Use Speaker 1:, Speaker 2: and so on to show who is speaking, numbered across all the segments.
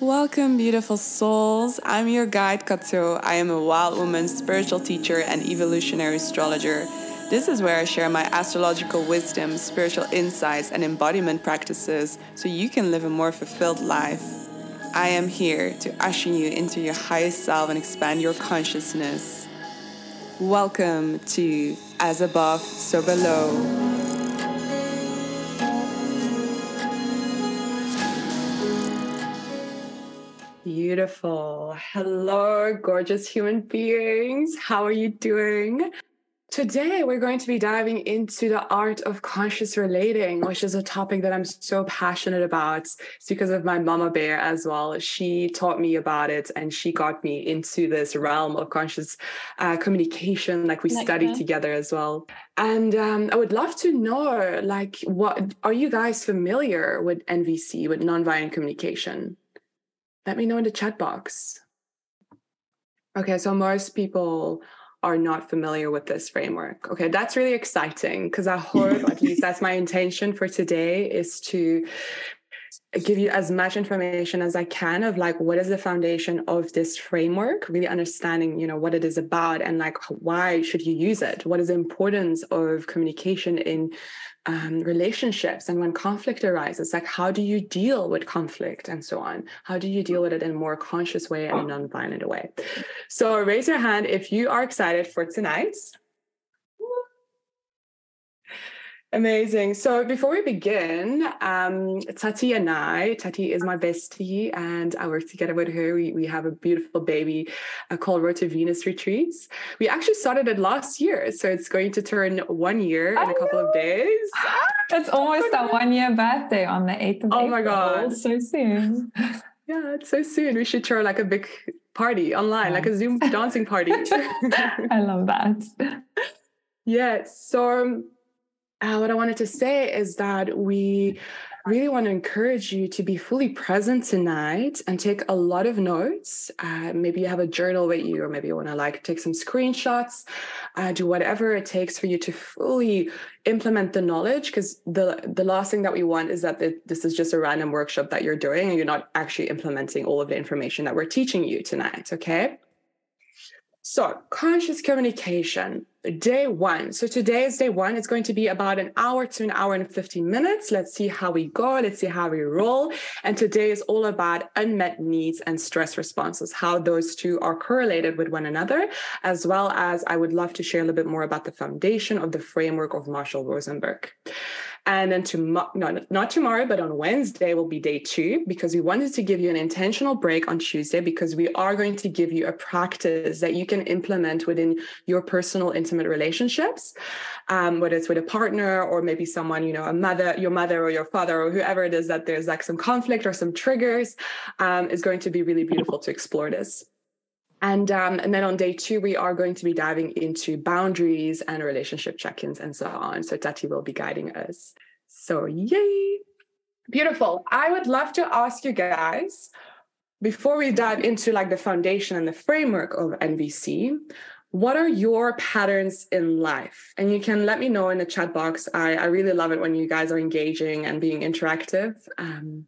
Speaker 1: Welcome, beautiful souls. I'm your guide, Cato. I am a wild woman, spiritual teacher, and evolutionary astrologer. This is where I share my astrological wisdom, spiritual insights, and embodiment practices so you can live a more fulfilled life. I am here to usher you into your highest self and expand your consciousness. Welcome to As Above, So Below. Beautiful. Hello, gorgeous human beings. How are you doing? Today, we're going to be diving into the art of conscious relating, which is a topic that I'm so passionate about. It's because of my mama bear as well. She taught me about it and she got me into this realm of conscious uh, communication, like we like studied that. together as well. And um, I would love to know, like, what are you guys familiar with NVC, with nonviolent communication? Let me know in the chat box. Okay, so most people are not familiar with this framework. Okay, that's really exciting because I hope, at least that's my intention for today, is to give you as much information as I can of like what is the foundation of this framework, really understanding, you know, what it is about and like why should you use it? What is the importance of communication in um, relationships and when conflict arises like how do you deal with conflict and so on? How do you deal with it in a more conscious way and a non-violent way? So raise your hand if you are excited for tonight Amazing. So before we begin, um, Tati and I, Tati is my bestie, and I work together with her. We, we have a beautiful baby uh, called Road to Venus Retreats. We actually started it last year, so it's going to turn one year in a couple of days.
Speaker 2: It's almost a one year birthday on the 8th of
Speaker 1: oh
Speaker 2: April.
Speaker 1: my God.
Speaker 2: So soon.
Speaker 1: Yeah, it's so soon. We should throw like a big party online, like a Zoom dancing party.
Speaker 2: I love that.
Speaker 1: Yeah. So uh, what I wanted to say is that we really want to encourage you to be fully present tonight and take a lot of notes. Uh, maybe you have a journal with you, or maybe you want to like take some screenshots, uh, do whatever it takes for you to fully implement the knowledge. Because the the last thing that we want is that the, this is just a random workshop that you're doing and you're not actually implementing all of the information that we're teaching you tonight. Okay. So, conscious communication, day one. So, today is day one. It's going to be about an hour to an hour and 15 minutes. Let's see how we go. Let's see how we roll. And today is all about unmet needs and stress responses, how those two are correlated with one another, as well as I would love to share a little bit more about the foundation of the framework of Marshall Rosenberg. And then tomorrow, no, not tomorrow, but on Wednesday will be day two because we wanted to give you an intentional break on Tuesday because we are going to give you a practice that you can implement within your personal intimate relationships, um, whether it's with a partner or maybe someone, you know, a mother, your mother or your father or whoever it is that there's like some conflict or some triggers, um, is going to be really beautiful to explore this. And, um, and then on day two, we are going to be diving into boundaries and relationship check ins and so on. So Tati will be guiding us. So, yay! Beautiful. I would love to ask you guys before we dive into like the foundation and the framework of NVC, what are your patterns in life? And you can let me know in the chat box. I, I really love it when you guys are engaging and being interactive. Um,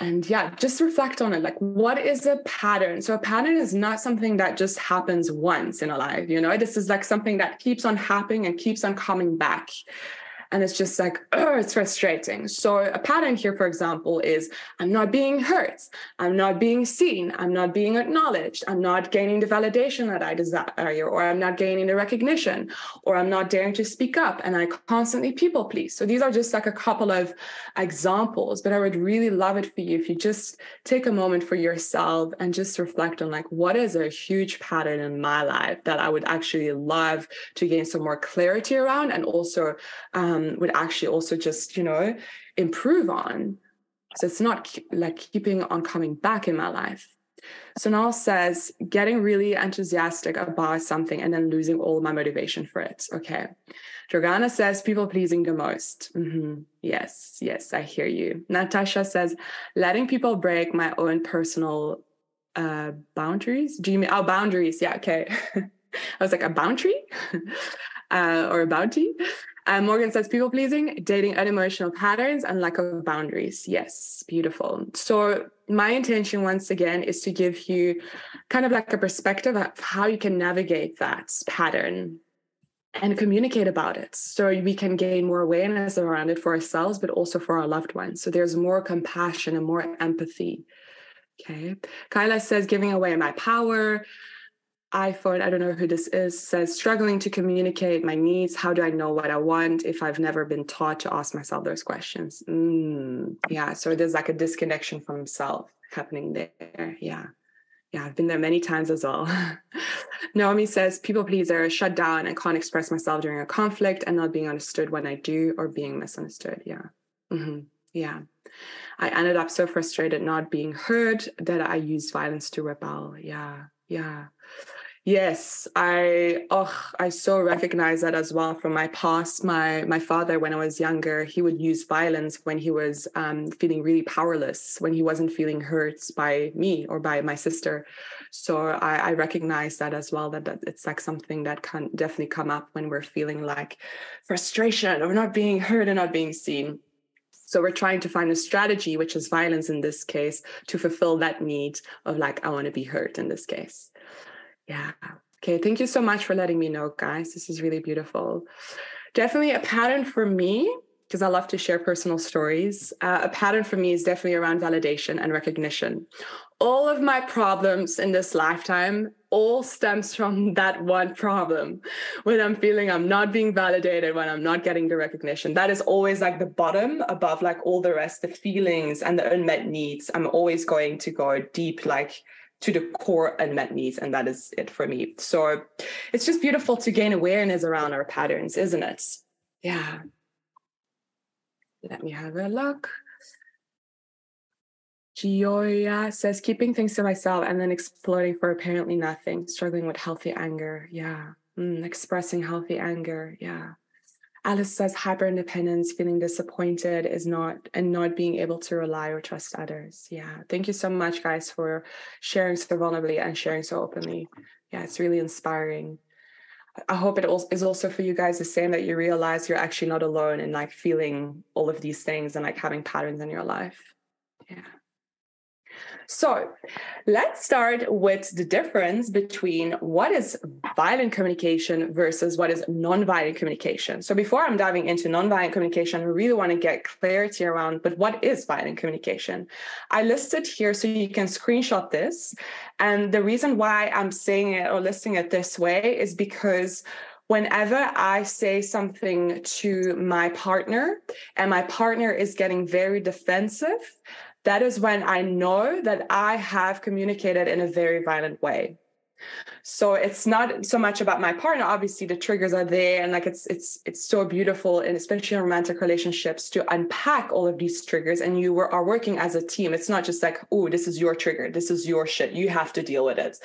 Speaker 1: and yeah just reflect on it. Like what is a pattern? So a pattern is not something that just happens once in a life you know? This is like something that keeps on happening and keeps on coming back and it's just like oh it's frustrating. So a pattern here for example is i'm not being hurt i'm not being seen i'm not being acknowledged i'm not gaining the validation that i desire or i'm not gaining the recognition or i'm not daring to speak up and i constantly people please. So these are just like a couple of examples but i would really love it for you if you just take a moment for yourself and just reflect on like what is a huge pattern in my life that i would actually love to gain some more clarity around and also um, um, would actually also just you know improve on so it's not like keeping on coming back in my life So Sonal says getting really enthusiastic about something and then losing all my motivation for it. Okay. Jordana says people pleasing the most. Mm-hmm. Yes, yes, I hear you. Natasha says letting people break my own personal uh, boundaries. Do you mean oh boundaries? Yeah, okay. I was like a boundary uh, or a bounty. Uh, Morgan says people pleasing, dating unemotional patterns, and lack of boundaries. Yes, beautiful. So, my intention once again is to give you kind of like a perspective of how you can navigate that pattern and communicate about it so we can gain more awareness around it for ourselves, but also for our loved ones. So, there's more compassion and more empathy. Okay. Kyla says, giving away my power iPhone, I don't know who this is, says struggling to communicate my needs. How do I know what I want if I've never been taught to ask myself those questions? Mm, yeah, so there's like a disconnection from self happening there. Yeah. Yeah, I've been there many times as well. Naomi says people pleaser, shut down and can't express myself during a conflict and not being understood when I do or being misunderstood. Yeah. Mm-hmm. Yeah. I ended up so frustrated not being heard that I used violence to rebel. Yeah. Yeah. Yes, I oh I so recognize that as well from my past. My my father, when I was younger, he would use violence when he was um, feeling really powerless, when he wasn't feeling hurt by me or by my sister. So I, I recognize that as well. That, that it's like something that can definitely come up when we're feeling like frustration or not being heard and not being seen. So we're trying to find a strategy, which is violence in this case, to fulfill that need of like I want to be hurt in this case. Yeah. Okay. Thank you so much for letting me know, guys. This is really beautiful. Definitely a pattern for me, because I love to share personal stories. Uh, a pattern for me is definitely around validation and recognition. All of my problems in this lifetime all stems from that one problem when I'm feeling I'm not being validated, when I'm not getting the recognition. That is always like the bottom above like all the rest, the feelings and the unmet needs. I'm always going to go deep, like to the core unmet needs and that is it for me. So it's just beautiful to gain awareness around our patterns isn't it? Yeah. Let me have a look. Gioia says keeping things to myself and then exploding for apparently nothing struggling with healthy anger. Yeah. Mm, expressing healthy anger. Yeah Alice says hyper independence, feeling disappointed is not, and not being able to rely or trust others. Yeah. Thank you so much, guys, for sharing so vulnerably and sharing so openly. Yeah, it's really inspiring. I hope it is also for you guys the same that you realize you're actually not alone in like feeling all of these things and like having patterns in your life. Yeah. So let's start with the difference between what is violent communication versus what is non-violent communication. So before I'm diving into non-violent communication, I really want to get clarity around, but what is violent communication? I listed here so you can screenshot this. And the reason why I'm saying it or listing it this way is because whenever I say something to my partner and my partner is getting very defensive, that is when I know that I have communicated in a very violent way so it's not so much about my partner obviously the triggers are there and like it's it's it's so beautiful and especially in romantic relationships to unpack all of these triggers and you are working as a team. It's not just like oh this is your trigger. This is your shit. You have to deal with it.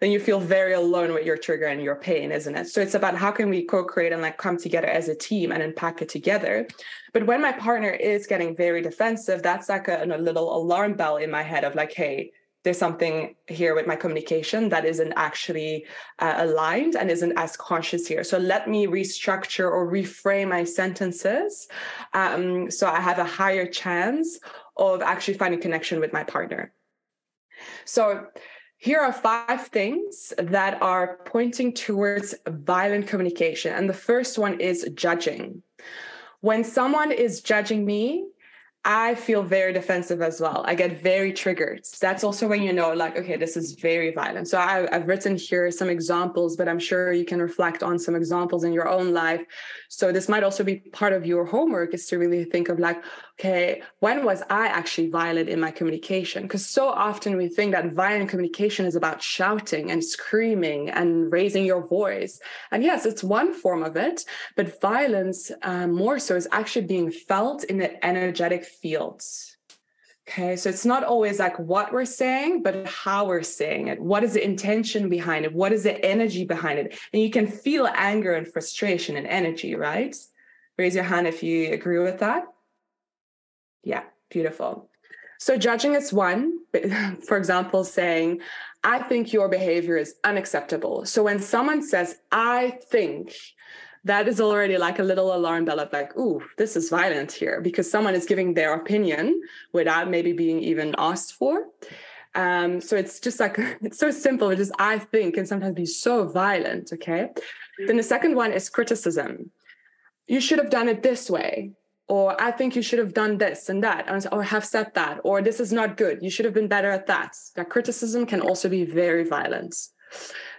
Speaker 1: Then you feel very alone with your trigger and your pain isn't it? So it's about how can we co-create and like come together as a team and unpack it together. But when my partner is getting very defensive that's like a, a little alarm bell in my head of like hey there's something here with my communication that isn't actually uh, aligned and isn't as conscious here. So let me restructure or reframe my sentences um, so I have a higher chance of actually finding connection with my partner. So here are five things that are pointing towards violent communication. And the first one is judging. When someone is judging me, I feel very defensive as well. I get very triggered. That's also when you know, like, okay, this is very violent. So I, have written here some examples, but I'm sure you can reflect on some examples in your own life. So this might also be part of your homework is to really think of like, okay, when was I actually violent in my communication? Because so often we think that violent communication is about shouting and screaming and raising your voice. And yes, it's one form of it, but violence um, more so is actually being felt in the energetic fields. Okay, so it's not always like what we're saying, but how we're saying it. What is the intention behind it? What is the energy behind it? And you can feel anger and frustration and energy, right? Raise your hand if you agree with that. Yeah, beautiful. So judging is one, for example, saying, I think your behavior is unacceptable. So when someone says, I think, that is already like a little alarm bell of like, ooh, this is violent here because someone is giving their opinion without maybe being even asked for. Um, so it's just like it's so simple. It is just, I think can sometimes be so violent. Okay. Then the second one is criticism. You should have done it this way, or I think you should have done this and that, or have said that, or this is not good. You should have been better at that. That criticism can also be very violent.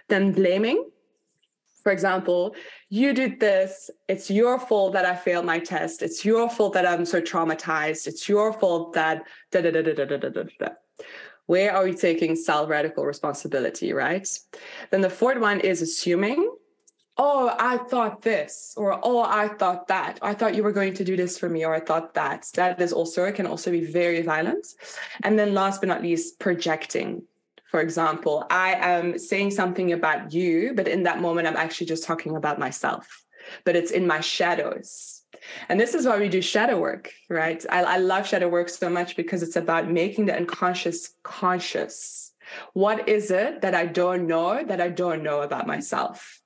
Speaker 1: Then blaming. For example, you did this. It's your fault that I failed my test. It's your fault that I'm so traumatized. It's your fault that da da da da da da da da. Where are we taking self radical responsibility, right? Then the fourth one is assuming oh, I thought this, or oh, I thought that. I thought you were going to do this for me, or I thought that. That is also, it can also be very violent. And then last but not least, projecting. For example, I am saying something about you, but in that moment, I'm actually just talking about myself, but it's in my shadows. And this is why we do shadow work, right? I, I love shadow work so much because it's about making the unconscious conscious. What is it that I don't know that I don't know about myself?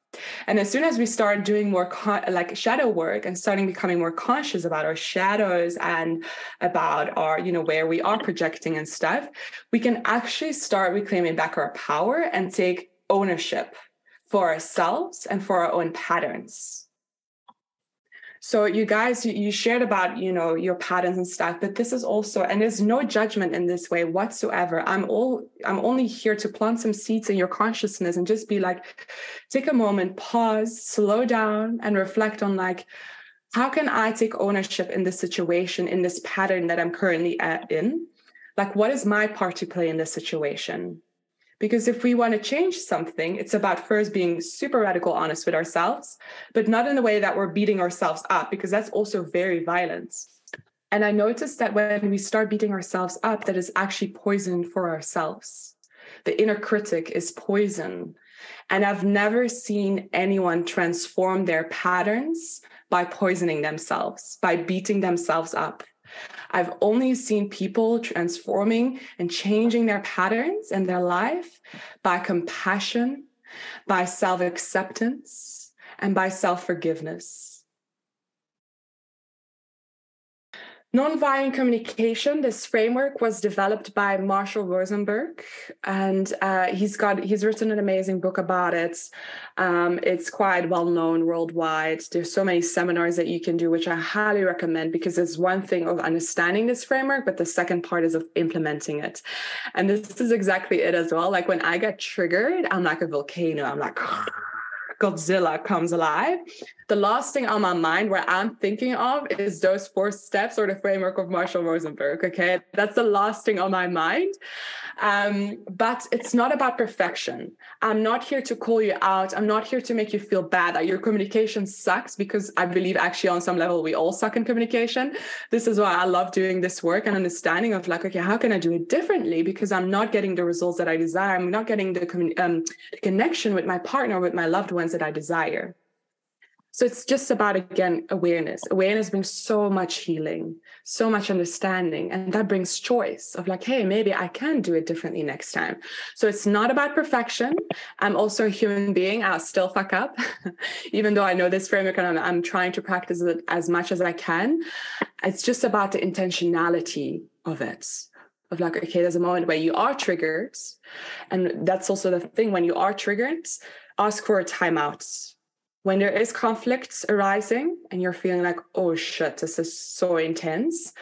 Speaker 1: And as soon as we start doing more con- like shadow work and starting becoming more conscious about our shadows and about our, you know, where we are projecting and stuff, we can actually start reclaiming back our power and take ownership for ourselves and for our own patterns. So you guys, you shared about, you know, your patterns and stuff, but this is also, and there's no judgment in this way whatsoever. I'm all, I'm only here to plant some seeds in your consciousness and just be like, take a moment, pause, slow down and reflect on like, how can I take ownership in this situation, in this pattern that I'm currently at, in? Like, what is my part to play in this situation? Because if we want to change something, it's about first being super radical honest with ourselves, but not in the way that we're beating ourselves up, because that's also very violent. And I noticed that when we start beating ourselves up, that is actually poison for ourselves. The inner critic is poison. And I've never seen anyone transform their patterns by poisoning themselves, by beating themselves up. I've only seen people transforming and changing their patterns and their life by compassion, by self acceptance, and by self forgiveness. Nonviolent communication. This framework was developed by Marshall Rosenberg, and uh, he's got he's written an amazing book about it. Um, it's quite well known worldwide. There's so many seminars that you can do, which I highly recommend because there's one thing of understanding this framework, but the second part is of implementing it. And this is exactly it as well. Like when I get triggered, I'm like a volcano. I'm like. Godzilla comes alive, the last thing on my mind where I'm thinking of is those four steps or the framework of Marshall Rosenberg. Okay. That's the last thing on my mind. Um, but it's not about perfection. I'm not here to call you out. I'm not here to make you feel bad that your communication sucks because I believe actually on some level we all suck in communication. This is why I love doing this work and understanding of like, okay, how can I do it differently? Because I'm not getting the results that I desire. I'm not getting the, um, connection with my partner, with my loved ones that I desire. So it's just about, again, awareness. Awareness brings so much healing, so much understanding. And that brings choice of like, hey, maybe I can do it differently next time. So it's not about perfection. I'm also a human being. I'll still fuck up, even though I know this framework and I'm, I'm trying to practice it as much as I can. It's just about the intentionality of it of like okay there's a moment where you are triggered and that's also the thing when you are triggered ask for a timeout when there is conflicts arising and you're feeling like, oh shit, this is so intense,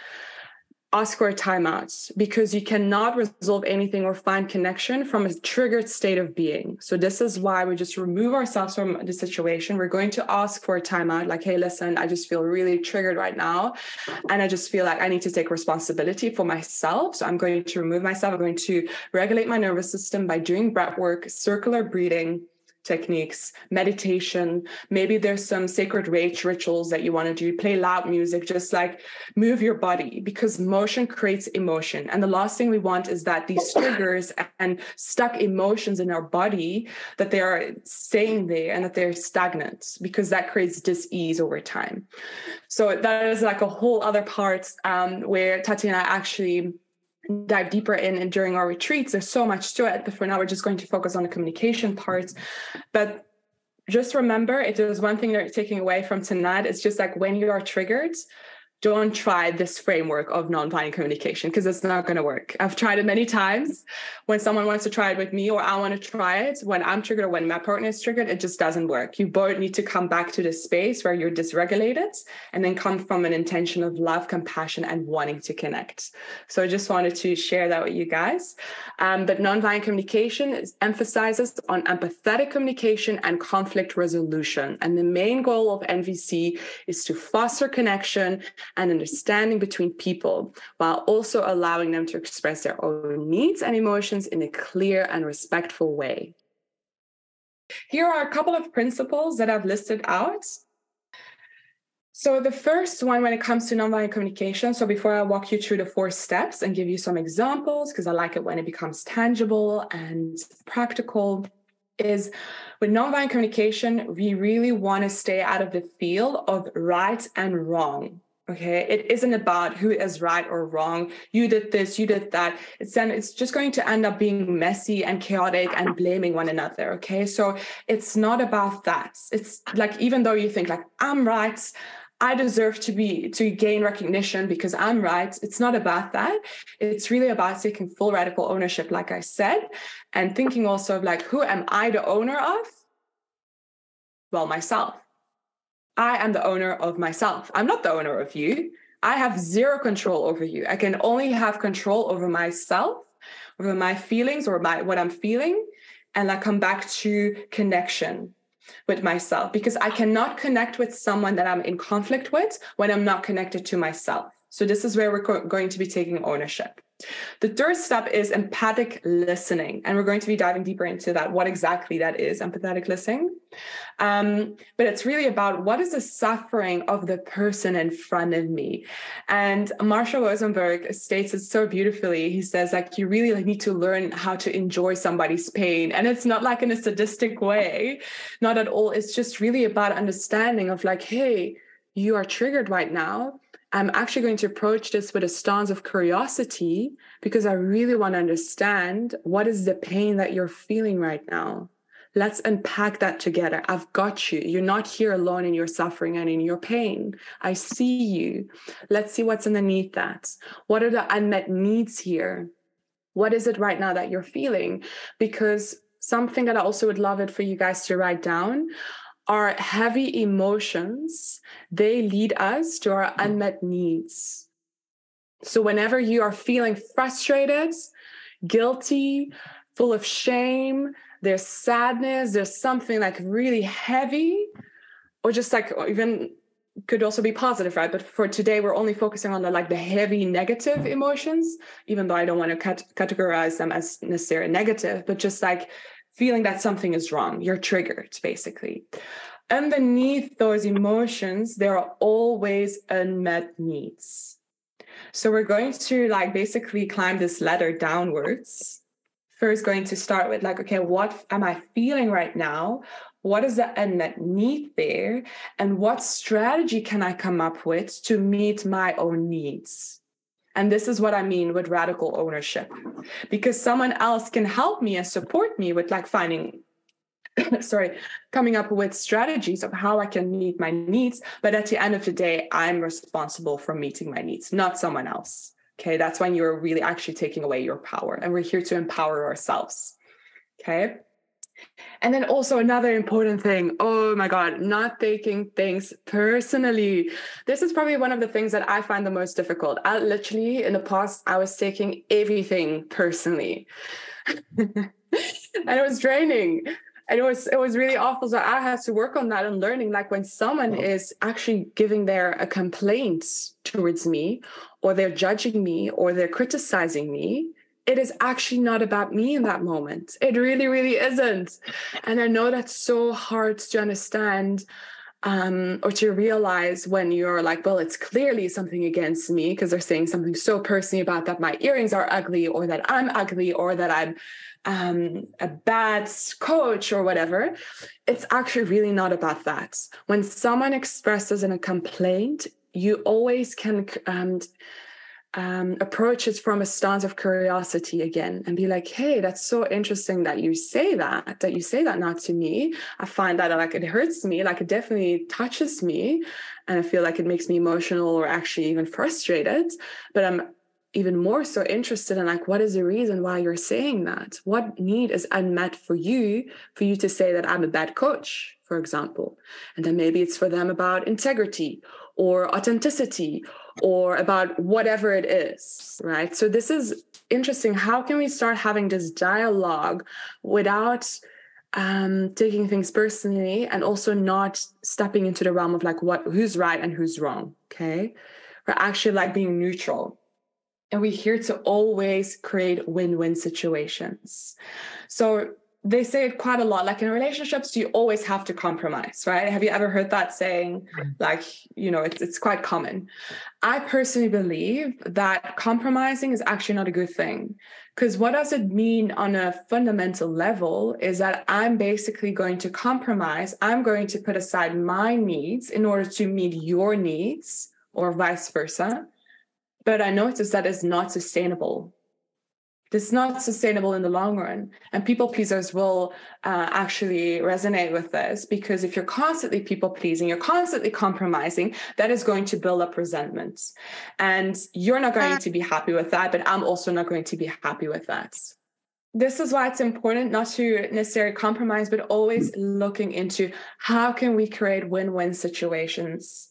Speaker 1: ask for a timeout because you cannot resolve anything or find connection from a triggered state of being. So this is why we just remove ourselves from the situation. We're going to ask for a timeout, like, hey, listen, I just feel really triggered right now. And I just feel like I need to take responsibility for myself. So I'm going to remove myself. I'm going to regulate my nervous system by doing breath work, circular breathing techniques, meditation. Maybe there's some sacred rage rituals that you want to do, play loud music, just like move your body because motion creates emotion. And the last thing we want is that these triggers and stuck emotions in our body that they are staying there and that they're stagnant because that creates dis-ease over time. So that is like a whole other part um, where Tatiana actually dive deeper in and during our retreats there's so much to it. But for now we're just going to focus on the communication parts but just remember if there's one thing that you're taking away from tonight, it's just like when you are triggered, don't try this framework of nonviolent communication because it's not going to work. I've tried it many times. When someone wants to try it with me or I want to try it, when I'm triggered or when my partner is triggered, it just doesn't work. You both need to come back to the space where you're dysregulated and then come from an intention of love, compassion, and wanting to connect. So I just wanted to share that with you guys. Um, but nonviolent communication is, emphasizes on empathetic communication and conflict resolution. And the main goal of NVC is to foster connection and understanding between people while also allowing them to express their own needs and emotions in a clear and respectful way. Here are a couple of principles that I've listed out. So, the first one, when it comes to nonviolent communication, so before I walk you through the four steps and give you some examples, because I like it when it becomes tangible and practical, is with nonviolent communication, we really want to stay out of the field of right and wrong. Okay, it isn't about who is right or wrong. You did this, you did that. It's then it's just going to end up being messy and chaotic and blaming one another. Okay, so it's not about that. It's like even though you think like I'm right, I deserve to be to gain recognition because I'm right. It's not about that. It's really about taking full radical ownership, like I said, and thinking also of like who am I the owner of? Well, myself I am the owner of myself. I'm not the owner of you. I have zero control over you. I can only have control over myself, over my feelings or my what I'm feeling. And I come back to connection with myself because I cannot connect with someone that I'm in conflict with when I'm not connected to myself. So this is where we're co- going to be taking ownership. The third step is empathic listening. And we're going to be diving deeper into that, what exactly that is, empathetic listening. Um, but it's really about what is the suffering of the person in front of me. And Marshall Rosenberg states it so beautifully. He says, like, you really need to learn how to enjoy somebody's pain. And it's not like in a sadistic way, not at all. It's just really about understanding of like, hey, you are triggered right now I'm actually going to approach this with a stance of curiosity because I really want to understand what is the pain that you're feeling right now. Let's unpack that together. I've got you. You're not here alone in your suffering and in your pain. I see you. Let's see what's underneath that. What are the unmet needs here? What is it right now that you're feeling? Because something that I also would love it for you guys to write down our heavy emotions, they lead us to our unmet needs. So whenever you are feeling frustrated, guilty, full of shame, there's sadness, there's something like really heavy, or just like even could also be positive, right? But for today, we're only focusing on the like the heavy negative emotions, even though I don't want to cat- categorize them as necessarily negative, but just like feeling that something is wrong. You're triggered, basically. Underneath those emotions, there are always unmet needs. So we're going to like basically climb this ladder downwards. First, going to start with like, okay, what am I feeling right now? What is the unmet need there? And what strategy can I come up with to meet my own needs? And this is what I mean with radical ownership, because someone else can help me and support me with like finding, sorry, coming up with strategies of how I can meet my needs. But at the end of the day, I'm responsible for meeting my needs, not someone else. Okay, that's when you're really actually taking away your power. And we're here to empower ourselves. Okay. And then also another important thing, oh my God, not taking things personally. This is probably one of the things that I find the most difficult. I literally, in the past, I was taking everything personally. and it was draining. And it was it was really awful. So I had to work on that and learning. Like when someone is actually giving their uh, a complaint towards me, or they're judging me, or they're criticizing me, it is actually not about me in that moment. It really, really isn't. And I know that's so hard to understand um, or to realize when you're like, well, it's clearly something against me because they're saying something so personally about that my earrings are ugly or that I'm ugly or that I'm um, a bad coach or whatever. It's actually really not about that. When someone expresses in a complaint, you always can um, um, approach it from a stance of curiosity again and be like, hey, that's so interesting that you say that, that you say that not to me. I find that like it hurts me, like it definitely touches me. And I feel like it makes me emotional or actually even frustrated. But I'm even more so interested in like what is the reason why you're saying that what need is unmet for you for you to say that i'm a bad coach for example and then maybe it's for them about integrity or authenticity or about whatever it is, right? So this is interesting. How can we start having this dialogue without um, taking things personally and also not stepping into the realm of like what who's right and who's wrong? Okay, we're actually like being neutral. And we're here to always create win-win situations. So they say it quite a lot. Like in relationships you always have to compromise right? Have you ever heard that saying? Like you know it's, it's quite common. I personally believe that compromising is actually not a good thing because what does it mean on a fundamental level is that i'm basically going to compromise. I'm going to put aside my needs in order to meet your needs or vice versa. But i notice that is not sustainable this is not sustainable in the long run. And people pleasers will uh, actually resonate with this because if you're constantly people pleasing, you're constantly compromising, that is going to build up resentment. And you're not going to be happy with that, but I'm also not going to be happy with that. This is why it's important not to necessarily compromise, but always looking into how can we create win-win situations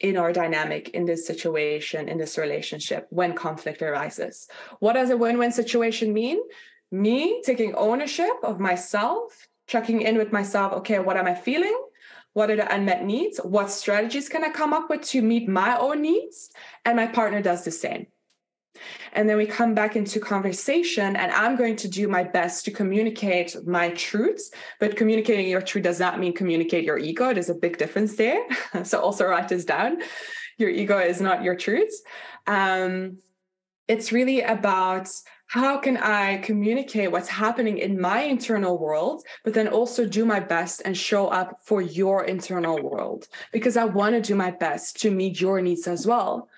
Speaker 1: in our dynamic in this situation, in this relationship, when conflict arises. What does a win win situation mean? Me taking ownership of myself, checking in with myself. Okay, what am I feeling? What are the unmet needs? What strategies can I come up with to meet my own needs? And my partner does the same. And then we come back into conversation, and I'm going to do my best to communicate my truths. But communicating your truth does not mean communicate your ego. There's a big difference there. so also write this down. Your ego is not your truth. Um, it's really about how can I communicate what's happening in my internal world, but then also do my best and show up for your internal world because I want to do my best to meet your needs as well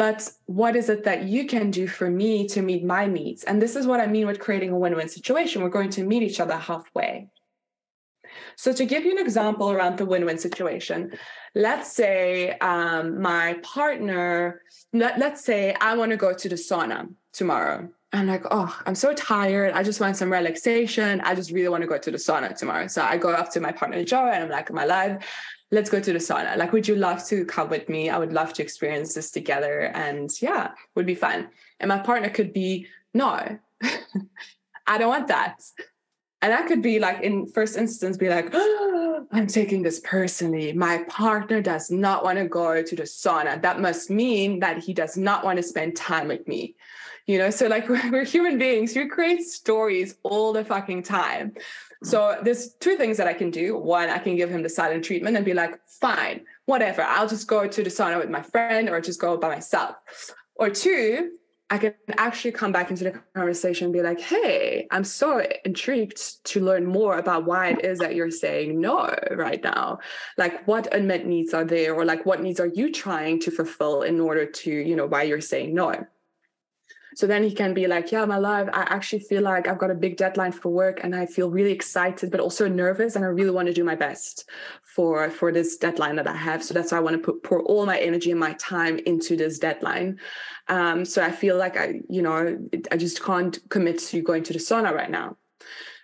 Speaker 1: but what is it that you can do for me to meet my needs? And this is what I mean with creating a win win situation. We're going to meet each other halfway. So, to give you an example around the win win situation, let's say um, my partner, let, let's say I want to go to the sauna tomorrow. I'm like, oh, I'm so tired. I just want some relaxation. I just really want to go to the sauna tomorrow. So I go up to my partner, Joe, and I'm like, my love, let's go to the sauna. Like, would you love to come with me? I would love to experience this together. And yeah, would be fun. And my partner could be, no, I don't want that. And I could be like, in first instance, be like, oh, I'm taking this personally. My partner does not want to go to the sauna. That must mean that he does not want to spend time with me. You know, so like we're human beings, we create stories all the fucking time. So there's two things that I can do. One, I can give him the silent treatment and be like, fine, whatever. I'll just go to the sauna with my friend or just go by myself. Or two, I can actually come back into the conversation and be like, hey, I'm so intrigued to learn more about why it is that you're saying no right now. Like what unmet needs are there, or like what needs are you trying to fulfill in order to, you know, why you're saying no. So then he can be like, yeah, my love, I actually feel like I've got a big deadline for work and I feel really excited, but also nervous. And I really want to do my best for, for this deadline that I have. So that's why I want to put, pour all my energy and my time into this deadline. Um, so I feel like I, you know, I just can't commit to going to the sauna right now.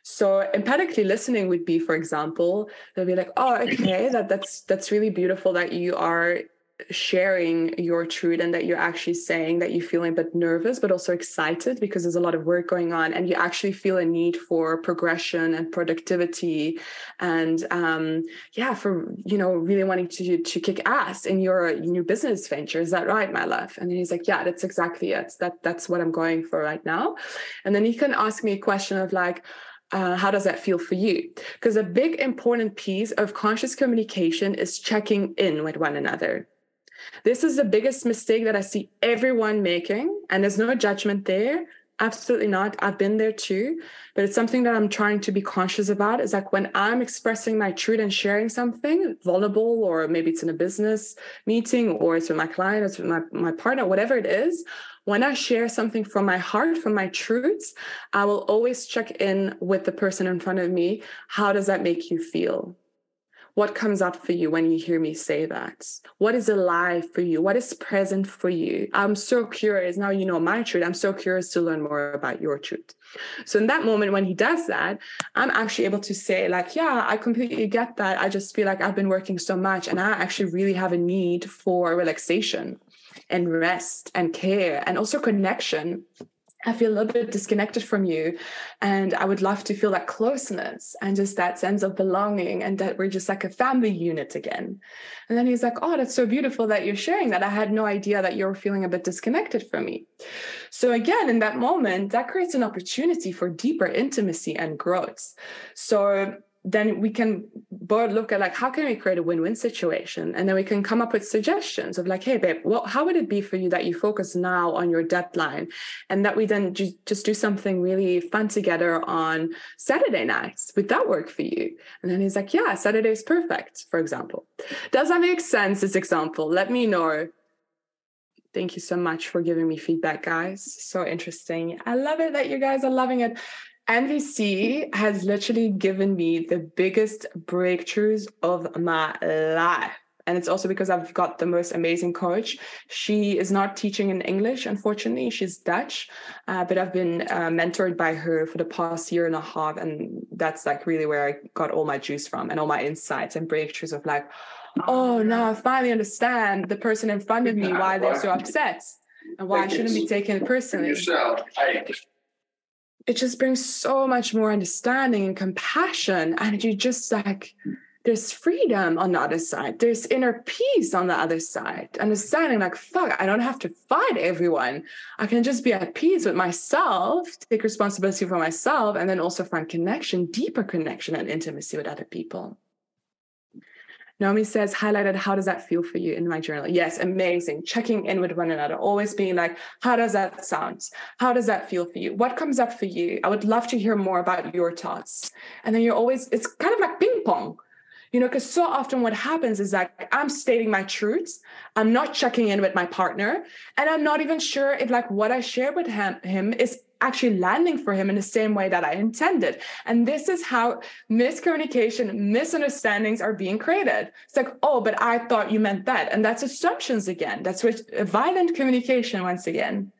Speaker 1: So empathically listening would be, for example, they'll be like, "Oh, okay, that that's that's really beautiful that you are sharing your truth and that you're actually saying that you're feeling a bit nervous but also excited because there's a lot of work going on and you actually feel a need for progression and productivity and um, yeah for you know really wanting to to kick ass in your new business venture is that right my love and he's like yeah that's exactly it that that's what i'm going for right now and then he can ask me a question of like uh, how does that feel for you? Because a big important piece of conscious communication is checking in with one another. This is the biggest mistake that I see everyone making, and there's no judgment there. Absolutely not. I've been there too, but it's something that I'm trying to be conscious about. Is like when I'm expressing my truth and sharing something vulnerable, or maybe it's in a business meeting, or it's with my client, it's with my, my partner, whatever it is. When I share something from my heart, from my truths, I will always check in with the person in front of me. How does that make you feel? What comes up for you when you hear me say that? What is alive for you? What is present for you? I'm so curious. Now you know my truth. I'm so curious to learn more about your truth. So in that moment when he does that, I'm actually able to say, like, yeah, I completely get that. I just feel like I've been working so much and I actually really have a need for relaxation and rest and care and also connection I feel a little bit disconnected from you. And I would love to feel that closeness and just that sense of belonging and that we're just like a family unit again. And then he's like, Oh, that's so beautiful that you're sharing that. I had no idea that you're feeling a bit disconnected from me. So, again, in that moment, that creates an opportunity for deeper intimacy and growth. So, then we can both look at like how can we create a win-win situation? And then we can come up with suggestions of like hey babe well how would it be for you that you focus now on your deadline? And that we then ju- just do something really fun together on saturday nights. Would that work for you? And then he's like yeah saturday is perfect for example. Does that make sense this example? Let me know. Thank you so much for giving me feedback, guys. So interesting. I love it that you guys are loving it. NVC has literally given me the biggest breakthroughs of my life. And it's also because I've got the most amazing coach. She is not teaching in English, unfortunately. She's Dutch, uh, but I've been uh, mentored by her for the past year and a half. And that's like really where I got all my juice from and all my insights and breakthroughs of like, oh, now I finally understand the person in front of me, why they're so upset and why I shouldn't be taking it personally it just brings so much more understanding and compassion. And you just like there's freedom on the other side. There's inner peace on the other side. Understanding like fuck i don't have to fight everyone. I can just be at peace with myself take responsibility for myself and then also find connection deeper connection and intimacy with other people Naomi says, highlighted, how does that feel for you in my journal? Yes, amazing. Checking in with one another, always being like, how does that sound? How does that feel for you? What comes up for you? I would love to hear more about your thoughts. And then you're always, it's kind of like ping pong. You know, because so often what happens is like I'm stating my truths, I'm not checking in with my partner, and I'm not even sure if like what I share with him, him is actually landing for him in the same way that I intended. And this is how miscommunication, misunderstandings are being created. It's like, oh, but I thought you meant that. And that's assumptions again. That's what violent communication once again.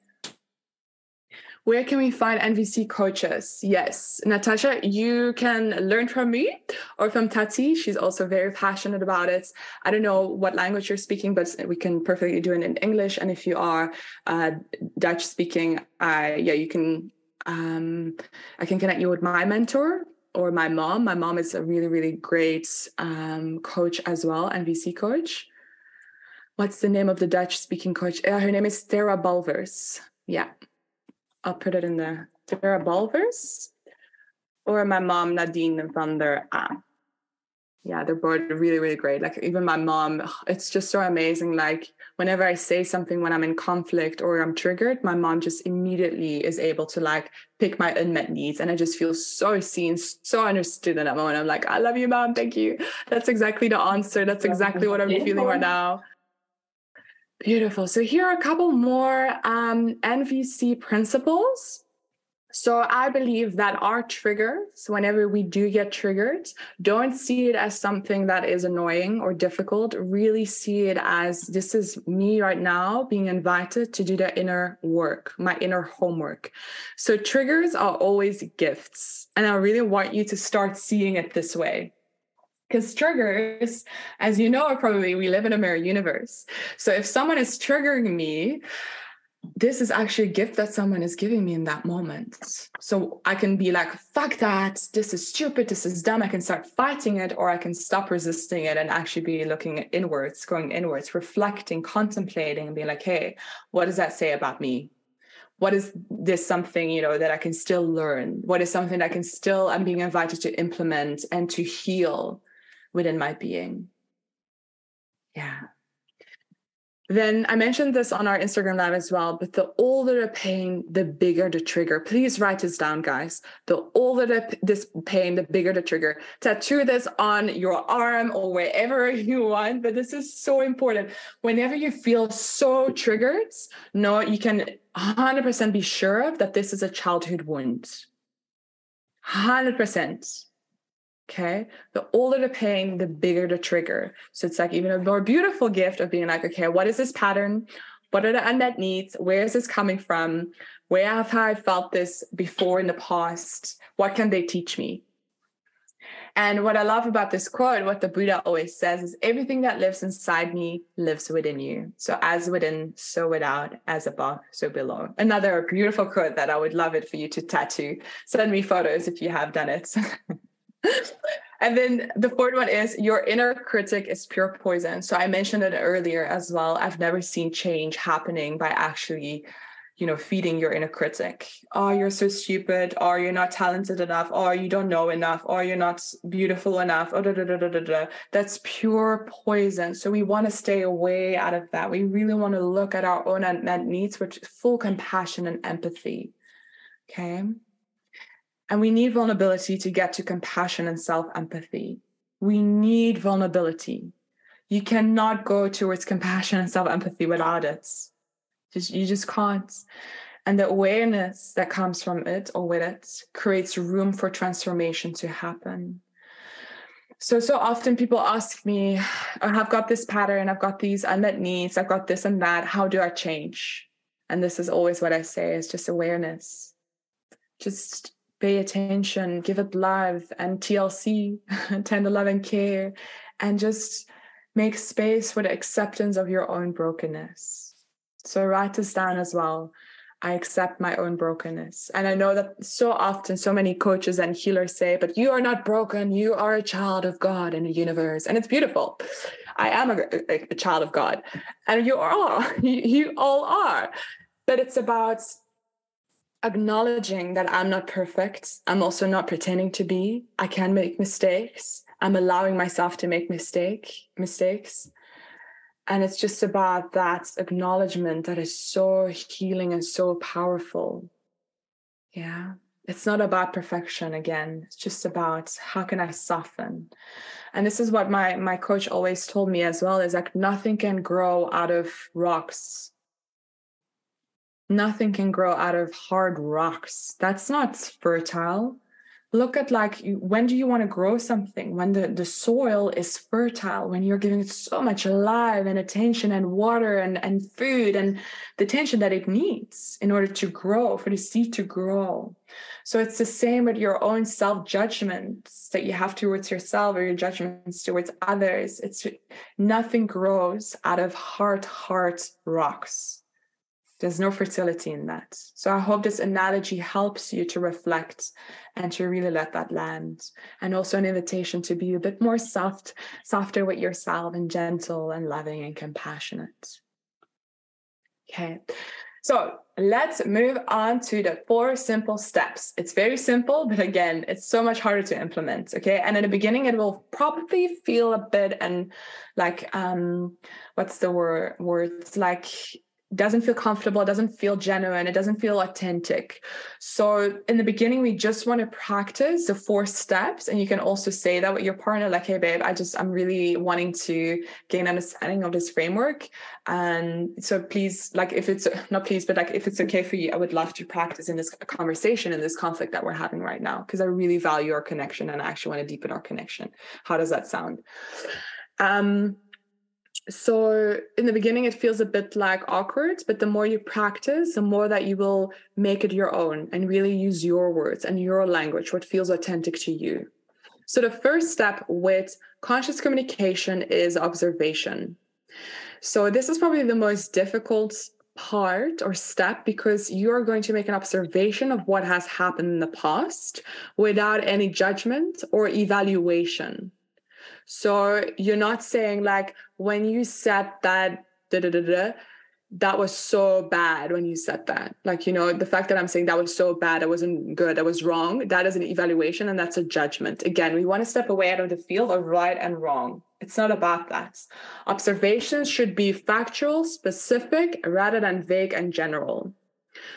Speaker 1: Where can we find NVC coaches? Yes, Natasha, you can learn from me or from Tati. She's also very passionate about it. I don't know what language you're speaking, but we can perfectly do it in English. And if you are uh, Dutch speaking, uh, yeah, you can. Um, I can connect you with my mentor or my mom. My mom is a really, really great um, coach as well, NVC coach. What's the name of the Dutch speaking coach? Uh, her name is Tara Balvers. Yeah. I'll put it in the Tara Balvers or my mom Nadine van der A. Yeah, they're both really, really great. Like even my mom, it's just so amazing. Like whenever I say something when I'm in conflict or I'm triggered, my mom just immediately is able to like pick my unmet needs. And I just feel so seen, so understood in that moment. I'm like, I love you, mom. Thank you. That's exactly the answer. That's exactly what I'm feeling right now. Beautiful. So here are a couple more um, NVC principles. So I believe that our triggers, whenever we do get triggered, don't see it as something that is annoying or difficult. Really see it as this is me right now being invited to do the inner work, my inner homework. So triggers are always gifts. And I really want you to start seeing it this way because triggers as you know probably we live in a mirror universe. So if someone is triggering me this is actually a gift that someone is giving me in that moment. So i can be like fuck that. This is stupid. This is dumb. I can start fighting it or i can stop resisting it and actually be looking inwards going inwards reflecting contemplating and be like hey what does that say about me? What is this something you know that i can still learn? What is something that i can still i'm being invited to implement and to heal within my being. Yeah. then I mentioned this on our Instagram live as well, but the older the pain, the bigger the trigger. Please write this down, guys. The older the, this pain, the bigger the trigger. Tattoo this on your arm or wherever you want, but this is so important. Whenever you feel so triggered, no, you can 100% be sure of that this is a childhood wound. 100%. Okay. The older the pain, the bigger the trigger. So it's like even a more beautiful gift of being like, okay, what is this pattern? What are the unmet needs? Where is this coming from? Where have I felt this before in the past? What can they teach me? And what I love about this quote, what the Buddha always says is everything that lives inside me lives within you. So as within, so without, as above, so below. Another beautiful quote that I would love it for you to tattoo. Send me photos if you have done it. and then the fourth one is your inner critic is pure poison. So I mentioned it earlier as well. I've never seen change happening by actually, you know, feeding your inner critic. Oh, you're so stupid, or you're not talented enough, or you don't know enough, or you're not beautiful enough. Oh, da, da, da, da, da, da. That's pure poison. So we want to stay away out of that. We really want to look at our own unmet needs with full compassion and empathy. Okay. And we need vulnerability to get to compassion and self empathy. We need vulnerability. You cannot go towards compassion and self empathy without it. Just, you just can't. And the awareness that comes from it or with it creates room for transformation to happen. So, so often people ask me, oh, I've got this pattern, I've got these unmet needs, I've got this and that. How do I change? And this is always what I say is just awareness. Just pay attention, give it love and TLC, tender love and care, and just make space for the acceptance of your own brokenness. So write this down as well. I accept my own brokenness. And I know that so often, so many coaches and healers say, but you are not broken. You are a child of God in the universe. And it's beautiful. I am a, a, a child of God. And you are, you, you all are. But it's about acknowledging that I'm not perfect. I'm also not pretending to be. I can make mistakes. I'm allowing myself to make mistake mistakes. And it's just about that acknowledgement that is so healing and so powerful. Yeah. It's not about perfection again. It's just about how can I soften. And this is what my my coach always told me as well is like nothing can grow out of rocks nothing can grow out of hard rocks. That's not fertile. Look at like when do you want to grow something? When the, the soil is fertile, when you're giving it so much life and attention and water and, and food and the attention that it needs in order to grow, for the seed to grow. So it's the same with your own self-judgments that you have towards yourself or your judgments towards others. It's nothing grows out of hard, hard rocks there's no fertility in that. So I hope this analogy helps you to reflect and to really let that land. And also an invitation to be a bit more soft, softer with yourself and gentle and loving and compassionate. Okay. So let's move on to the four simple steps. It's very simple, but again, it's so much harder to implement. Okay. And in the beginning, it will probably feel a bit and like um what's the word words like doesn't feel comfortable, it doesn't feel genuine, it doesn't feel authentic. So in the beginning, we just want to practice the four steps. And you can also say that with your partner, like, hey babe, I just I'm really wanting to gain understanding of this framework. And so please, like if it's not please, but like if it's okay for you, I would love to practice in this conversation in this conflict that we're having right now. Because I really value our connection and I actually want to deepen our connection. How does that sound? Um so in the beginning it feels a bit like awkward but the more you practice the more that you will make it your own and really use your words and your language what feels authentic to you. So the first step with conscious communication is observation. So this is probably the most difficult part or step because you're going to make an observation of what has happened in the past without any judgment or evaluation so you're not saying like when you said that da da da da, that was so bad when you said that. Like, you know, the fact that I'm saying that was so bad, that wasn't good, that was wrong, that is an evaluation and that's a judgment. Again, we want to step away out of the field of right and wrong. It's not about that. Observations should be factual, specific, rather than vague and general.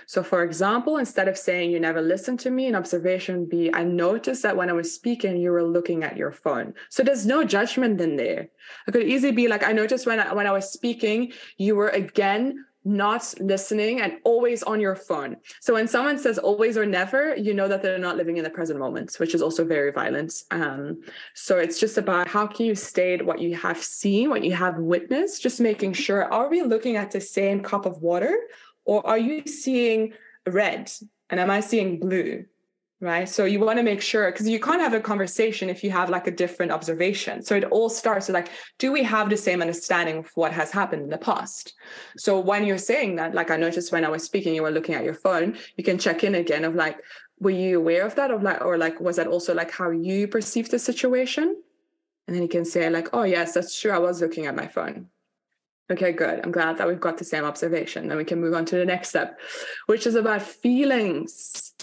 Speaker 1: So, for example, instead of saying you never listened to me, an observation be I noticed that when I was speaking, you were looking at your phone. So there's no judgment in there. It could easily be like I noticed when I, when I was speaking, you were again not listening and always on your phone. So when someone says always or never, you know that they're not living in the present moment, which is also very violent. Um, so it's just about how can you state what you have seen, what you have witnessed, just making sure are we looking at the same cup of water or are you seeing red and am I seeing blue? Right. So you want to make sure because you can't have a conversation if you have like a different observation. So it all starts with like, do we have the same understanding of what has happened in the past? So when you're saying that, like I noticed when I was speaking, you were looking at your phone, you can check in again of like, were you aware of that? Of like, or like, was that also like how you perceived the situation? And then you can say, like, oh yes, that's true. I was looking at my phone. Okay, good. I'm glad that we've got the same observation. Then we can move on to the next step, which is about feelings.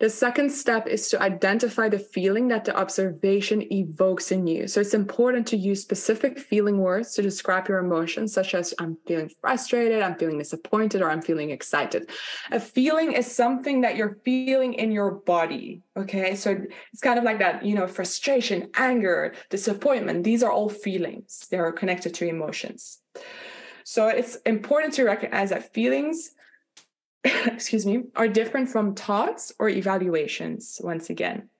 Speaker 1: The second step is to identify the feeling that the observation evokes in you. So it's important to use specific feeling words to describe your emotions, such as I'm feeling frustrated, I'm feeling disappointed, or I'm feeling excited. A feeling is something that you're feeling in your body. Okay. So it's kind of like that, you know, frustration, anger, disappointment. These are all feelings, they are connected to emotions. So it's important to recognize that feelings, excuse me, are different from thoughts or evaluations once again.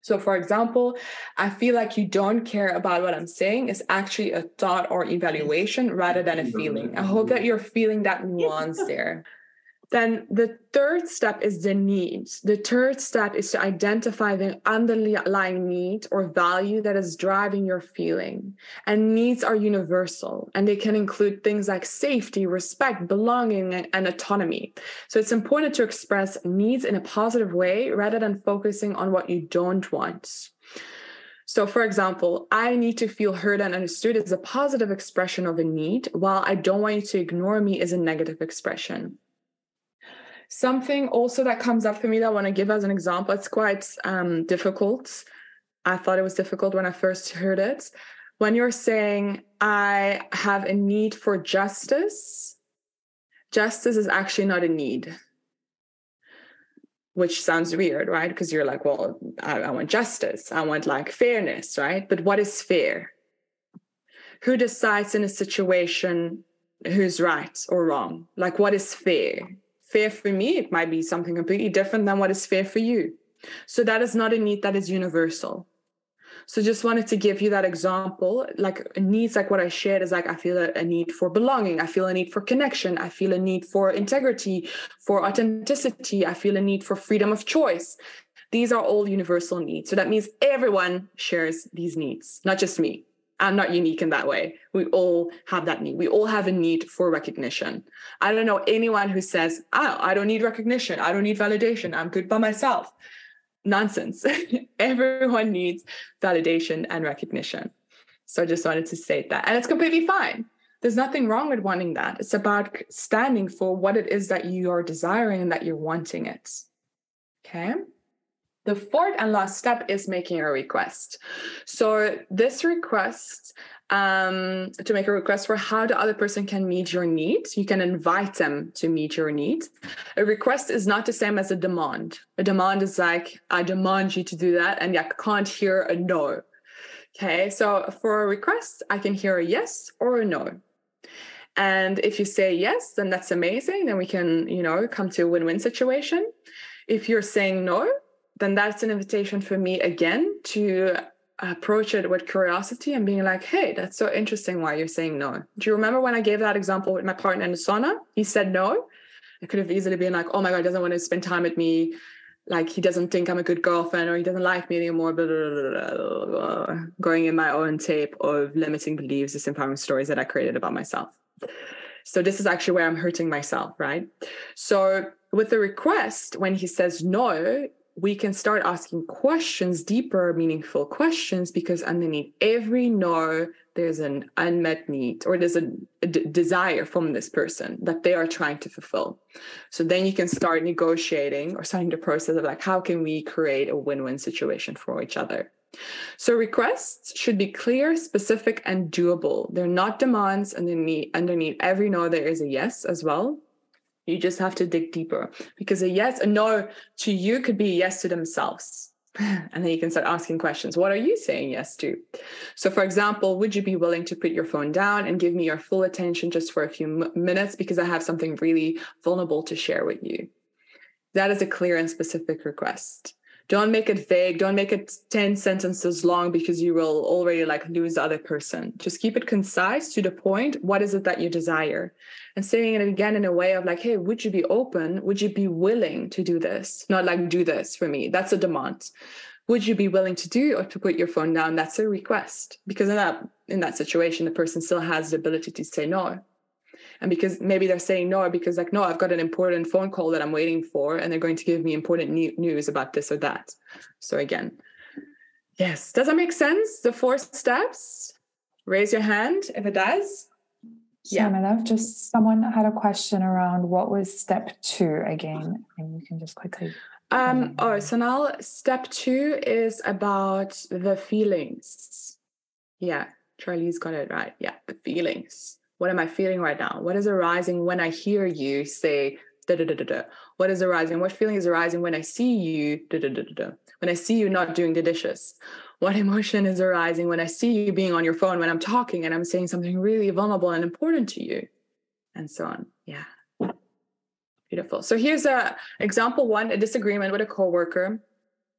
Speaker 1: So, for example, I feel like you don't care about what I'm saying is actually a thought or evaluation rather than a feeling. I hope that you're feeling that nuance there. Then the third step is the need. The third step is to identify the underlying need or value that is driving your feeling. And needs are universal and they can include things like safety, respect, belonging, and, autonomy. So it's important to express needs in a positive way rather than focusing on what you don't want. So, for example, I need to feel heard and understood is a positive expression of a need, while I don't want you to ignore me is a negative expression. Something also that comes up for me that I want to give as an example, it's quite um, difficult. I thought it was difficult when I first heard it. When you're saying, I have a need for justice, justice is actually not a need, which sounds weird, right? Because you're like, well, I, I want justice, I want like fairness, right? But what is fair? Who decides in a situation who's right or wrong? Like, what is fair? Fair for me, it might be something completely different than what is fair for you. So that is not a need that is universal. So just wanted to give you that example. Like needs like what I shared is like I feel a, need for belonging, I feel a need for connection, I feel a need for integrity, for authenticity, I feel a need for freedom of choice. These are all universal needs. So that means everyone shares these needs, not just me. I'm not unique in that way. We all have that need. We all have a need for recognition. I don't know anyone who says, oh, I don't need recognition. I don't need validation. I'm good by myself. Nonsense. Everyone needs validation and recognition. So I just wanted to state that. And it's completely fine. There's nothing wrong with wanting that. It's about standing for what it is that you are desiring and that you're wanting it. Okay. The fourth and last step is making a request. So this request um, to make a request for how the other person can meet your needs. You can invite them to meet your needs. A request is not the same as a demand. A demand is like, I demand you to do that, and I can't hear a no. Okay, so for a request, I can hear a yes or a no. And if you say yes, then that's amazing. Then we can, you know, come to a win win situation. If you're saying no, then that's an invitation for me again to uh, approach it with curiosity and being like, hey, that's so interesting why you're saying no. Do you remember when I gave that example with my partner in the sauna? He said no. I could have easily been like, oh my God, he doesn't want to spend time with me. Like he doesn't think I'm a good girlfriend or he doesn't like me anymore. Blah, blah, blah, Going in my own tape of limiting beliefs, disempowering stories that I created about myself. So this is actually where I'm hurting myself, right? So with the request, when he says no, we can start asking questions, deeper, meaningful questions, because underneath every no, there's an unmet need or there's a, a d- desire from this person that they are trying to fulfill. So then you can start negotiating or starting the process of like, how can we create a win win situation for each other? So requests should be clear, specific, and doable. They're not demands, and underneath, underneath every no, there is a yes as well. You just have to dig deeper because a yes, a no to you could be a yes to themselves. And then you can start asking questions. What are you saying yes to? So, for example, would you be willing to put your phone down and give me your full attention just for a few minutes because I have something really vulnerable to share with you? That is a clear and specific request don't make it vague. Don't make it 10 sentences long because you will already like lose the other person. Just keep it concise to the point. What is it that you desire? And saying it again in a way of like hey would you be open? Would you be willing to do this? Not like do this for me. That's a demand. Would you be willing to do or to put your phone down? That's a request. Because in that in that situation the person still has the ability to say no and because maybe they're saying no because like no i've got an important phone call that i'm waiting for and they're going to give me important news about this or that. So again yes does that make sense? The four steps? Raise your hand if it does.
Speaker 2: Yeah. my love. Just someone had a question around what was step two again and you can just quickly
Speaker 1: um oh so now step two is about the feelings. Yeah charlie's got it right. Yeah the feelings what am I feeling right now? What is arising when I hear you say da da da da da? What is arising? What feeling is arising when I see you da da da da da? When I see you not doing the dishes? What emotion is arising when I see you being on your phone when I'm talking and I'm saying something really vulnerable and important to you? And so on. Yeah. Beautiful. So here's a example one, a disagreement with a coworker.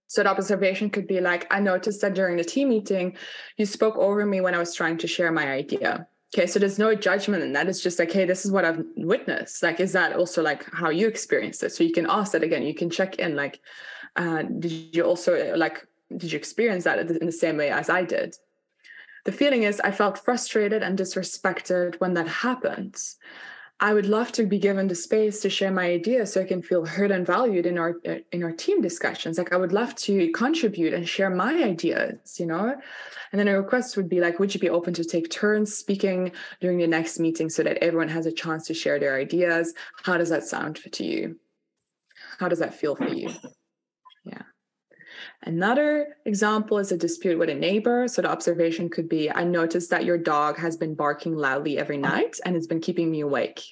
Speaker 1: So the observation could be like, I noticed that during the team meeting, you spoke over me when I was trying to share my idea okay so there's no judgment in that. It's just like hey this is what i've witnessed. Like is that also like how you experienced it? So you can ask that again. You can check in like uh, did you also like did you experience that in the same way as i did? The feeling is i felt frustrated and disrespected when that happened I would love to be given the space to share my ideas so I can feel heard and valued in our in our team discussions. Like I would love to contribute and share my ideas, you know. And then a request would be like, would you be open to take turns speaking during the next meeting so that everyone has a chance to share their ideas? How does that sound to you? How does that feel for you? Another example is a dispute with a neighbor. So the observation could be I noticed that your dog has been barking loudly every oh. night and it's been keeping me awake.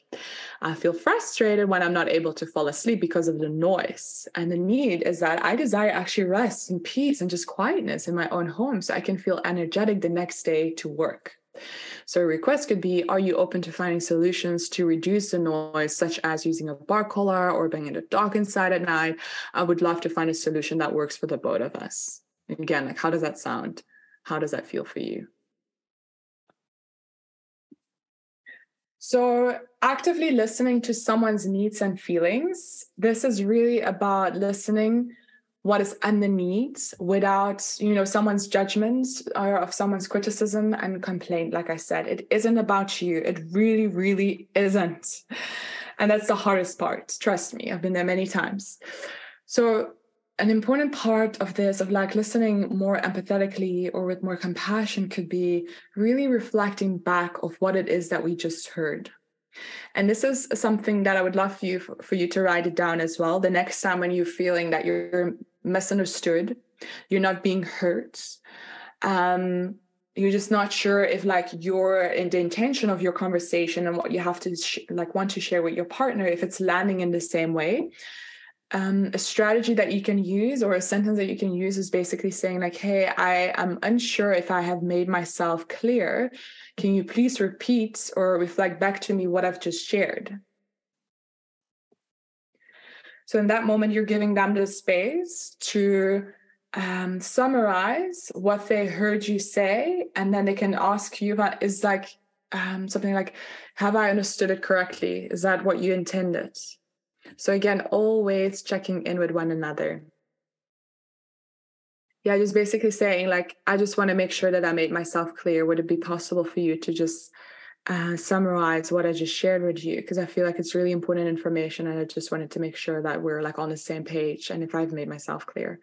Speaker 1: I feel frustrated when I'm not able to fall asleep because of the noise. And the need is that I desire actually rest and peace and just quietness in my own home so I can feel energetic the next day to work. So a request could be, are you open to finding solutions to reduce the noise, such as using a bar collar or bringing the dog inside at night? I would love to find a solution that works for the both of us. Again, like how does that sound? How does that feel for you? So, actively listening to someone's needs and feelings, this is really about listening what is underneath without you know someone's judgments or of someone's criticism and complaint like i said it isn't about you. It really really isn't. And that's the hardest part. Trust me i've been there many times. So an important part of this of like listening more empathetically or with more compassion could be really reflecting back of what it is that we just heard and this is something that I would love for you for, you to write it down as well. The next time when you're feeling that you're misunderstood, you're not being hurt, um, you're just not sure if like you're in the intention of your conversation and what you have to sh- like want to share with your partner if it's landing in the same way um, a strategy that you can use or a sentence that you can use is basically saying like hey i am unsure if i have made myself clear can you please repeat or reflect back to me what i've just shared? So in that moment you're giving them the space to um, summarize what they heard you say and then they can ask you about is like um, something like have i understood it correctly? Is that what you intended? So again, always checking in with one another. Yeah, just basically saying like, I just want to make sure that I made myself clear. Would it be possible for you to just uh, summarize what I just shared with you because I feel like it's really important information and I just wanted to make sure that we're like on the same page and if I've made myself clear.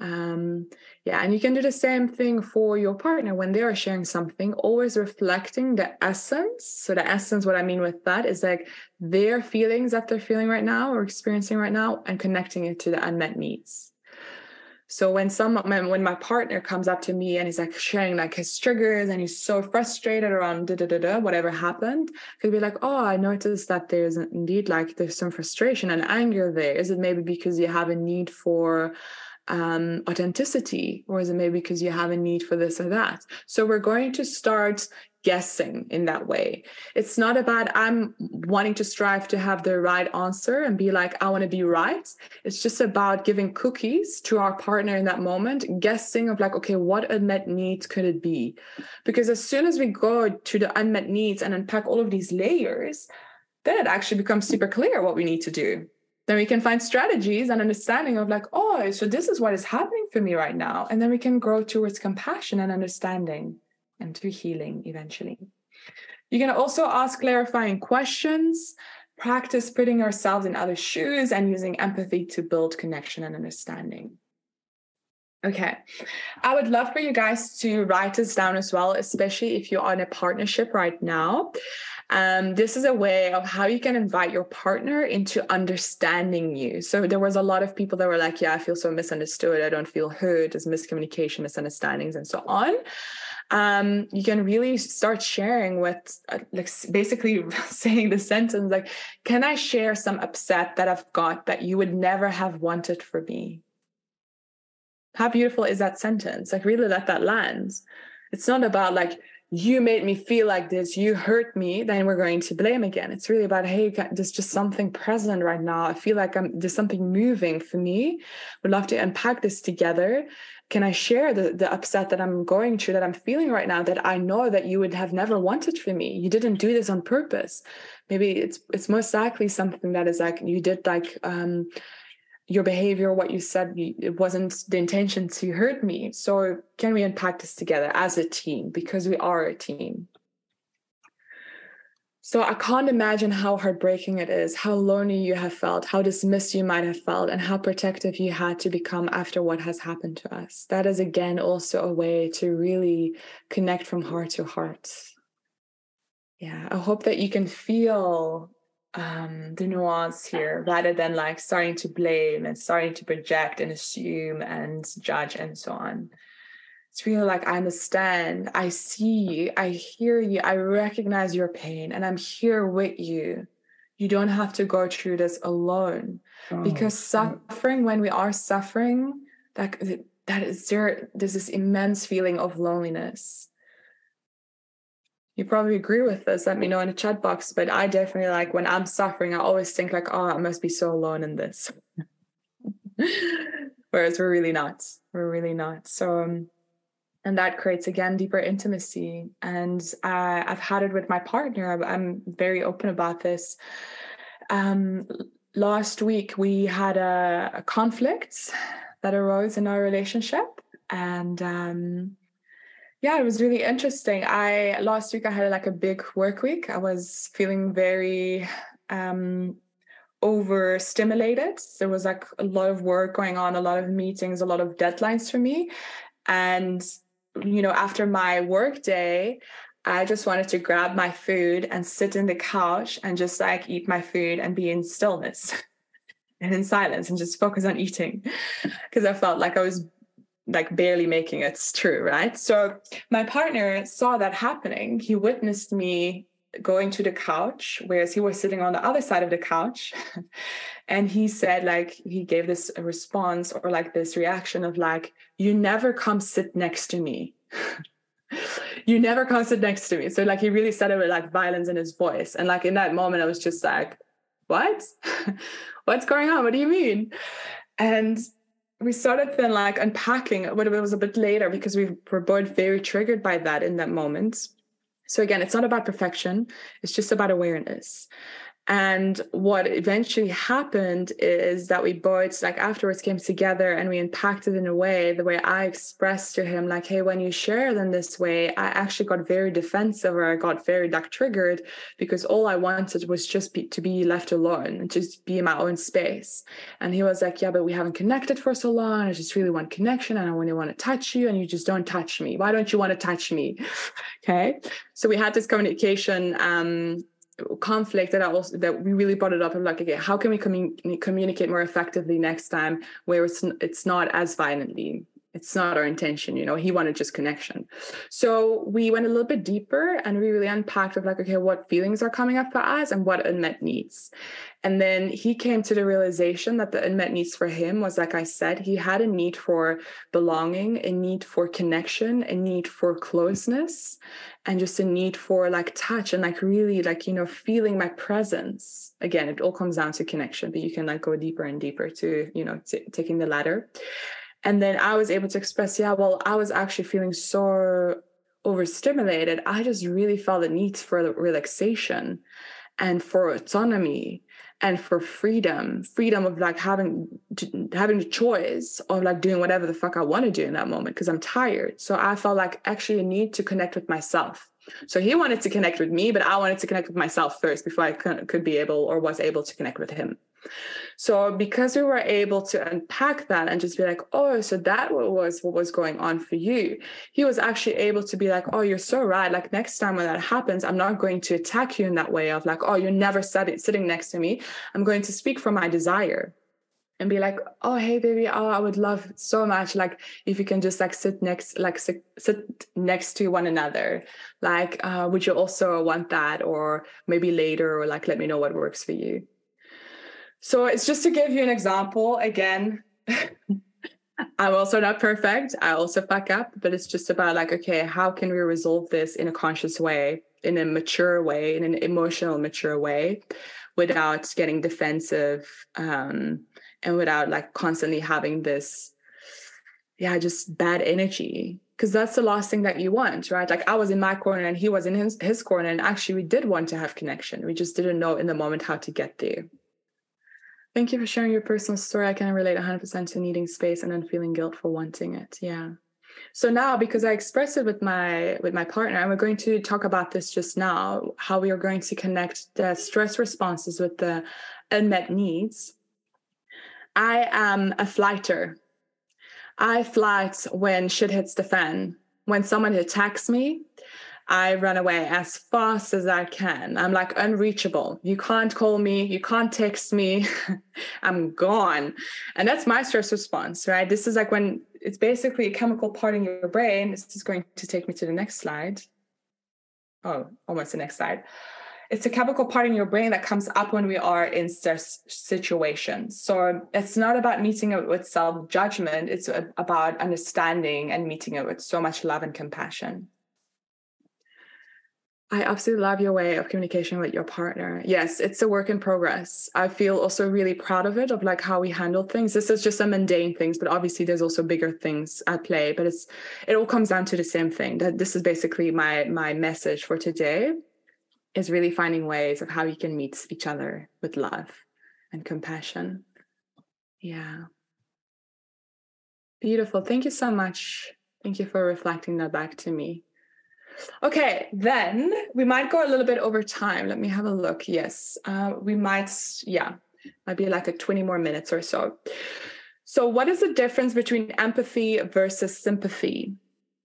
Speaker 1: Um, yeah, and you can do the same thing for your partner when they are sharing something, always reflecting the essence. So, the essence, what I mean with that is like their feelings that they're feeling right now or experiencing right now and connecting it to the unmet needs. So when someone when my partner comes up to me and he's like sharing like his triggers and he's so frustrated around da da da da whatever happened, could be like, oh, I noticed that there's indeed like there's some frustration and anger there. Is it maybe because you have a need for um, authenticity, or is it maybe because you have a need for this or that? So we're going to start guessing in that way. It's not about I'm wanting to strive to have the right answer and be like, I want to be right. It's just about giving cookies to our partner in that moment, guessing of like, okay, what unmet needs could it be? Because as soon as we go to the unmet needs and unpack all of these layers, then it actually becomes super clear what we need to do then we can find strategies and understanding of like oh so this is what is happening for me right now and then we can grow towards compassion and understanding and to healing eventually you can also ask clarifying questions practice putting ourselves in other shoes and using empathy to build connection and understanding Okay. I would love for you guys to write this down as well, especially if you're on a partnership right now. Um, this is a way of how you can invite your partner into understanding you. So there was a lot of people that were like, yeah, I feel so misunderstood. I don't feel heard. There's miscommunication, misunderstandings, and so on. Um, you can really start sharing with uh, like basically saying the sentence like, can I share some upset that I've got that you would never have wanted for me? How beautiful is that sentence? Like really let that land. It's not about like you made me feel like this, you hurt me, then we're going to blame again. It's really about, hey, there's just something present right now. I feel like I'm, there's something moving for me. We'd love to unpack this together. Can I share the, the upset that I'm going through, that I'm feeling right now, that I know that you would have never wanted for me? You didn't do this on purpose. Maybe it's it's most likely something that is like you did like um your behavior, what you said, it wasn't the intention to hurt me. So, can we unpack this together as a team? Because we are a team. So, I can't imagine how heartbreaking it is, how lonely you have felt, how dismissed you might have felt, and how protective you had to become after what has happened to us. That is, again, also a way to really connect from heart to heart. Yeah, I hope that you can feel um, the nuance here rather than like starting to blame and starting to project and assume and judge and so on. It's really like, I understand, I see you, I hear you, I recognize your pain, and I'm here with you. You don't have to go through this alone. Oh, because suffering, when we are suffering, that, that is there, there's this immense feeling of loneliness. You probably agree with this let me know in the chat box but i definitely like when i'm suffering i always think like oh i must be so alone in this. Whereas we're really not. We're really not. So um, and that creates again deeper intimacy and uh, i've had it with my partner i'm very open about this um, last week we had a, a conflict that arose in our relationship and um, yeah, it was really interesting. I last week I had like a big work week. I was feeling very um overstimulated. There was like a lot of work going on, a lot of meetings, a lot of deadlines for me. And you know, after my work day, I just wanted to grab my food and sit in the couch and just like eat my food and be in stillness and in silence and just focus on eating because I felt like I was like barely making it through, right? So my partner saw that happening. He witnessed me going to the couch, whereas he was sitting on the other side of the couch. and he said, like, he gave this response or like this reaction of like, you never come sit next to me. you never come sit next to me. So like he really said it with like violence in his voice. And like in that moment, I was just like, what? What's going on? What do you mean? And we started then like unpacking but it was a bit later because we were both very triggered by that in that moment so again it's not about perfection it's just about awareness And what eventually happened is that we both, like, afterwards came together and we impacted in a way, the way I expressed to him, like, hey, when you share in this way, I actually got very defensive or I got very, like, triggered because all I wanted was just be, to be left alone and just be in my own space. And he was like, yeah, but we haven't connected for so long. I just really want connection and I really want to touch you and you just don't touch me. Why don't you want to touch me? okay. So we had this communication. Um, conflict that I also that we really brought it up. I'm like, okay, how can we commun- communicate more effectively next time where it's it's not as violently? It's not our intention, you know. He wanted just connection, so we went a little bit deeper and we really unpacked of like, okay, what feelings are coming up for us and what unmet needs, and then he came to the realization that the unmet needs for him was, like I said, he had a need for belonging, a need for connection, a need for closeness, and just a need for like touch and like really like, you know, feeling my presence. Again, it all comes down to connection, but you can like go deeper and deeper to, you know, t- taking the ladder. And then I was able to express, yeah, well, I was actually feeling so overstimulated. I just really felt the need for relaxation and for autonomy and for freedom freedom of like having having the choice of like doing whatever the fuck i want to do in that moment because i'm tired. So i felt like actually a need to connect with myself. So he wanted to connect with me but i wanted to connect with myself first before i could be able or was able to connect with him so because we were able to unpack that and just be like, oh, so that was what was going on for you, he was actually able to be like, oh, you're so right. Like next time when that happens, I'm not going to attack you in that way of like, oh, you're never sitting next to me. I'm going to speak from my desire and be like oh hey baby oh i would love so much like if you can just like sit next like sit, sit next to one another like uh, would you also want that or maybe later or like let me know what works for you so it's just to give you an example again. I'm also not perfect. I also fuck up, but it's just about like, okay, how can we resolve this in a conscious way, in a mature way, in an emotional, mature way, without getting defensive um, and without like constantly having this, yeah, just bad energy. Because that's the last thing that you want, right? Like I was in my corner and he was in his, his corner, and actually we did want to have connection. We just didn't know in the moment how to get there. Thank you for sharing your personal story. I can relate 100% to needing space and then feeling guilt for wanting it. Yeah. So now, because I expressed it with my with my partner, and we're going to talk about this just now, how we are going to connect the stress responses with the unmet needs. I am a flighter. I flight when shit hits the fan. When someone attacks me, I run away as fast as I can. I'm like unreachable. You can't call me, you can't text me. I'm gone. And that's my stress response, right? This is like when it's basically a chemical part in your brain. This is going to take me to the next slide. Oh, almost the next slide. It's a chemical part in your brain that comes up when we are in stress situations. So it's not about meeting it with self judgment, it's about understanding and meeting it with so much love and compassion. I absolutely love your way of communication with your partner. Yes, it's a work in progress. I feel also really proud of it, of like how we handle things. This is just some mundane things, but obviously there's also bigger things at play. But it's it all comes down to the same thing. That this is basically my my message for today is really finding ways of how you can meet each other with love and compassion. Yeah. Beautiful. Thank you so much. Thank you for reflecting that back to me. Okay, then we might go a little bit over time. Let me have a look. Yes, uh, we might, yeah, might be like a 20 more minutes or so. So, what is the difference between empathy versus sympathy?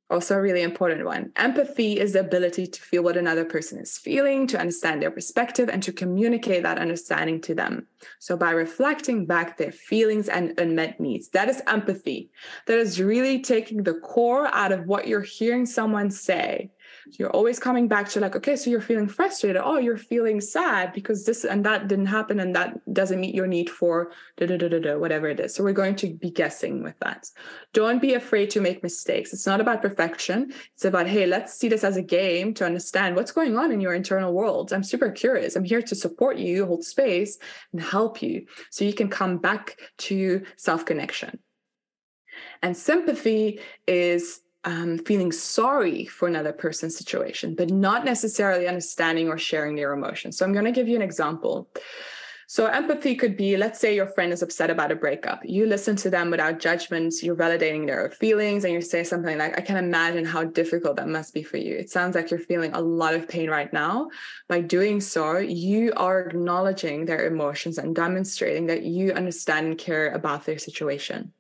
Speaker 1: Also, a really important one. Empathy is the ability to feel what another person is feeling, to understand their perspective, and to communicate that understanding to them. So, by reflecting back their feelings and unmet needs, that is empathy. That is really taking the core out of what you're hearing someone say you're always coming back to like okay so you're feeling frustrated. Oh you're feeling sad because this and that didn't happen and that doesn't meet your need for da, da, da, da, da, whatever it is. So we're going to be guessing with that. Don't be afraid to make mistakes. It's not about perfection. It's about hey let's see this as a game to understand what's going on in your internal world. I'm super curious. I'm here to support you hold space and help you so you can come back to self connection and sympathy is um, feeling sorry for another person's situation, but not necessarily understanding or sharing their emotions. So I'm going to give you an example. So empathy could be, let's say your friend is upset about a breakup. You listen to them without judgment, you're validating their feelings, and you say something like, I can imagine how difficult that must be for you. It sounds like you're feeling a lot of pain right now. By doing so, you are acknowledging their emotions and demonstrating that you understand and care about their situation.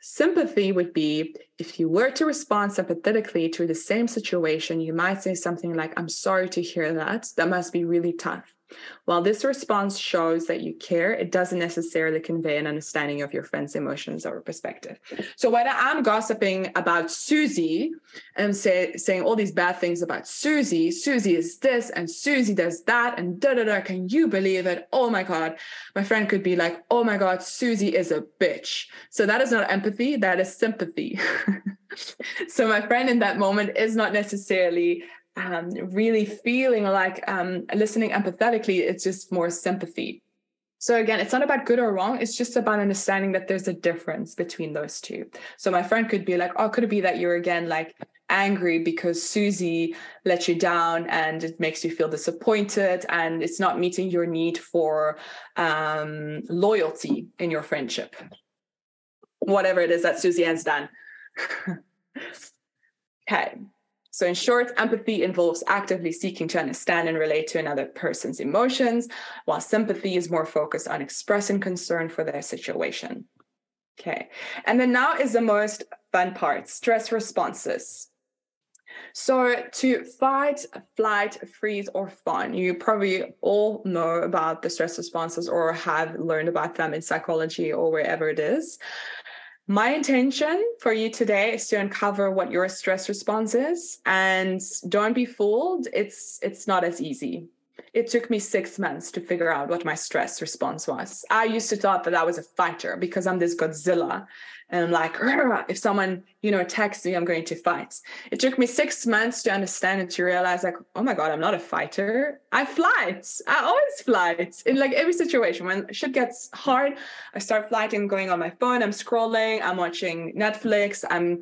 Speaker 1: Sympathy would be if you were to respond sympathetically to the same situation, you might say something like, I'm sorry to hear that. That must be really tough. While this response shows that you care, it doesn't necessarily convey an understanding of your friend's emotions or perspective. So when I'm gossiping about Susie and say, saying all these bad things about Susie, Susie is this and Susie does that and da da da, can you believe it? Oh my God. My friend could be like, oh my God, Susie is a bitch. So that is not empathy, that is sympathy. so my friend in that moment is not necessarily um, really feeling like um, listening empathetically, it's just more sympathy. So again, it's not about good or wrong. It's just about understanding that there's a difference between those two. So my friend could be like, "Oh, could it be that you're again like angry because Susie let you down and it makes you feel disappointed and it's not meeting your need for um, loyalty in your friendship, whatever it is that Susie has done." okay. So, in short, empathy involves actively seeking to understand and relate to another person's emotions, while sympathy is more focused on expressing concern for their situation. Okay. And then now is the most fun part stress responses. So, to fight, flight, freeze, or fawn, you probably all know about the stress responses or have learned about them in psychology or wherever it is. My intention for you today is to uncover what your stress response is and don't be fooled it's it's not as easy. It took me 6 months to figure out what my stress response was. I used to thought that I was a fighter because I'm this Godzilla and I'm like, if someone, you know, attacks me, I'm going to fight. It took me six months to understand and to realize, like, oh my God, I'm not a fighter. I flight. I always flight in like every situation. When shit gets hard, I start flighting, going on my phone, I'm scrolling, I'm watching Netflix, I'm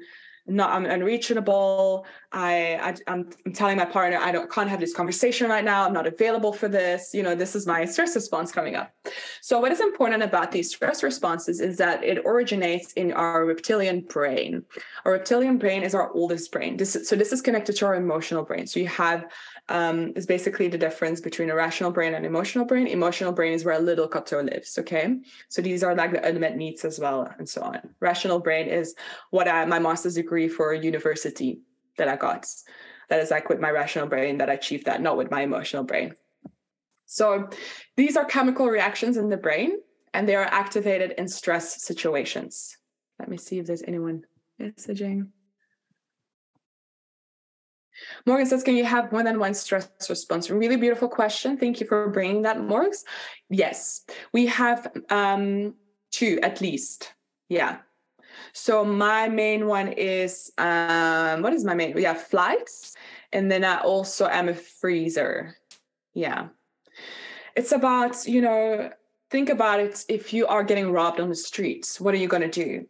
Speaker 1: not I'm unreachable. I, I am I'm telling my partner I don't can't have this conversation right now. I'm not available for this. You know, this is my stress response coming up. So what is important about these stress responses is that it originates in our reptilian brain. Our reptilian brain is our oldest brain. This is, so this is connected to our emotional brain. So you have um, is basically the difference between a rational brain and emotional brain. Emotional brain is where a little Cato lives. Okay, so these are like the unmet needs as well, and so on. Rational brain is what I, my master's degree for university that I got. That is like with my rational brain that I achieved that, not with my emotional brain. So these are chemical reactions in the brain, and they are activated in stress situations. Let me see if there's anyone messaging. Morgan says, can you have more than one stress response? Really beautiful question. Thank you for bringing that, Morgs. Yes, we have um, two at least. Yeah. So my main one is, um, what is my main? Yeah, flights. And then I also am a freezer. Yeah. It's about, you know, think about it. If you are getting robbed on the streets, what are you going to do?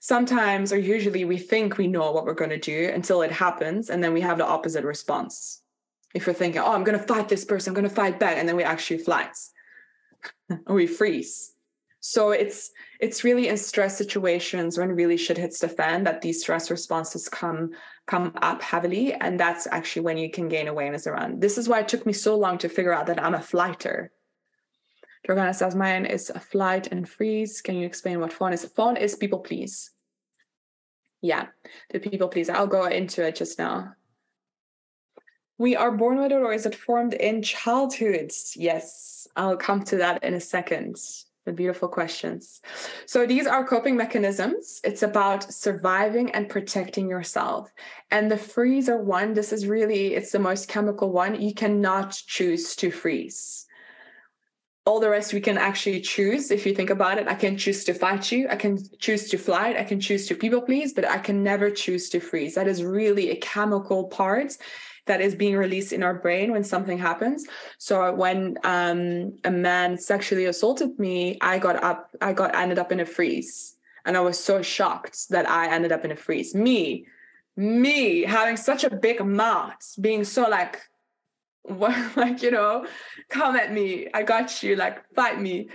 Speaker 1: sometimes or usually we think we know what we're going to do until it happens and then we have the opposite response if we're thinking oh i'm going to fight this person i'm going to fight back and then we actually flight or we freeze so it's it's really in stress situations when really shit hits the fan that these stress responses come come up heavily and that's actually when you can gain awareness around this is why it took me so long to figure out that i'm a flighter Dragana says mine is a flight and freeze. Can you explain what fawn is? Fawn is people please. Yeah, the people please. I'll go into it just now. We are born with it, or is it formed in childhood? Yes, I'll come to that in a second. The beautiful questions. So these are coping mechanisms. It's about surviving and protecting yourself. And the freezer one, this is really, it's the most chemical one. You cannot choose to freeze all the rest we can actually choose if you think about it i can choose to fight you i can choose to flight i can choose to people please but i can never choose to freeze that is really a chemical part that is being released in our brain when something happens so when um, a man sexually assaulted me i got up i got ended up in a freeze And I was so shocked that I ended up in a freeze. Me, me having such a big mouth, being so like, like, you know, come at me. I got you, like, fight me.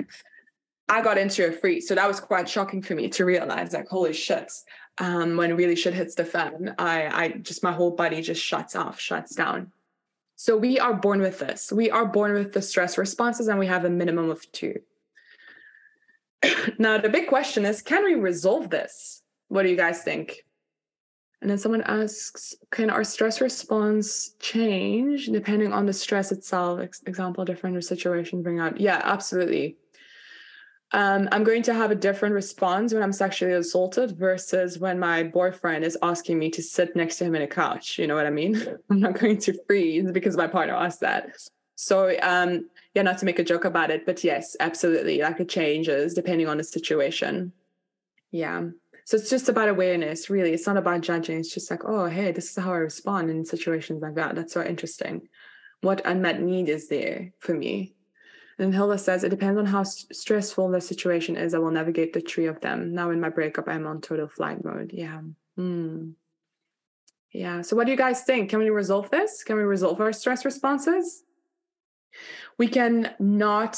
Speaker 1: I got into a freeze. So that was quite shocking for me to realize, like, holy shit. Um, when really shit hits the fan, I, I just, my whole body just shuts off, shuts down. So we are born with this. We are born with the stress responses, and we have a minimum of two. now, the big question is can we resolve this? What do you guys think? And then someone asks, can our stress response change depending on the stress itself? Example, different situation bring out. Yeah, absolutely. Um, I'm going to have a different response when I'm sexually assaulted versus when my boyfriend is asking me to sit next to him in a couch. You know what I mean? I'm not going to freeze because my partner asked that. So um, yeah, not to make a joke about it, but yes, absolutely. Like it changes depending on the situation. Yeah. So it's just about awareness, really. It's not about judging. It's just like, oh, hey, this is how I respond in situations like that. That's so interesting. What unmet need is there for me? And Hilda says, it depends on how st- stressful the situation is. I will navigate the three of them. Now in my breakup, I'm on total flight mode. Yeah. Mm. Yeah. So what do you guys think? Can we resolve this? Can we resolve our stress responses? We can not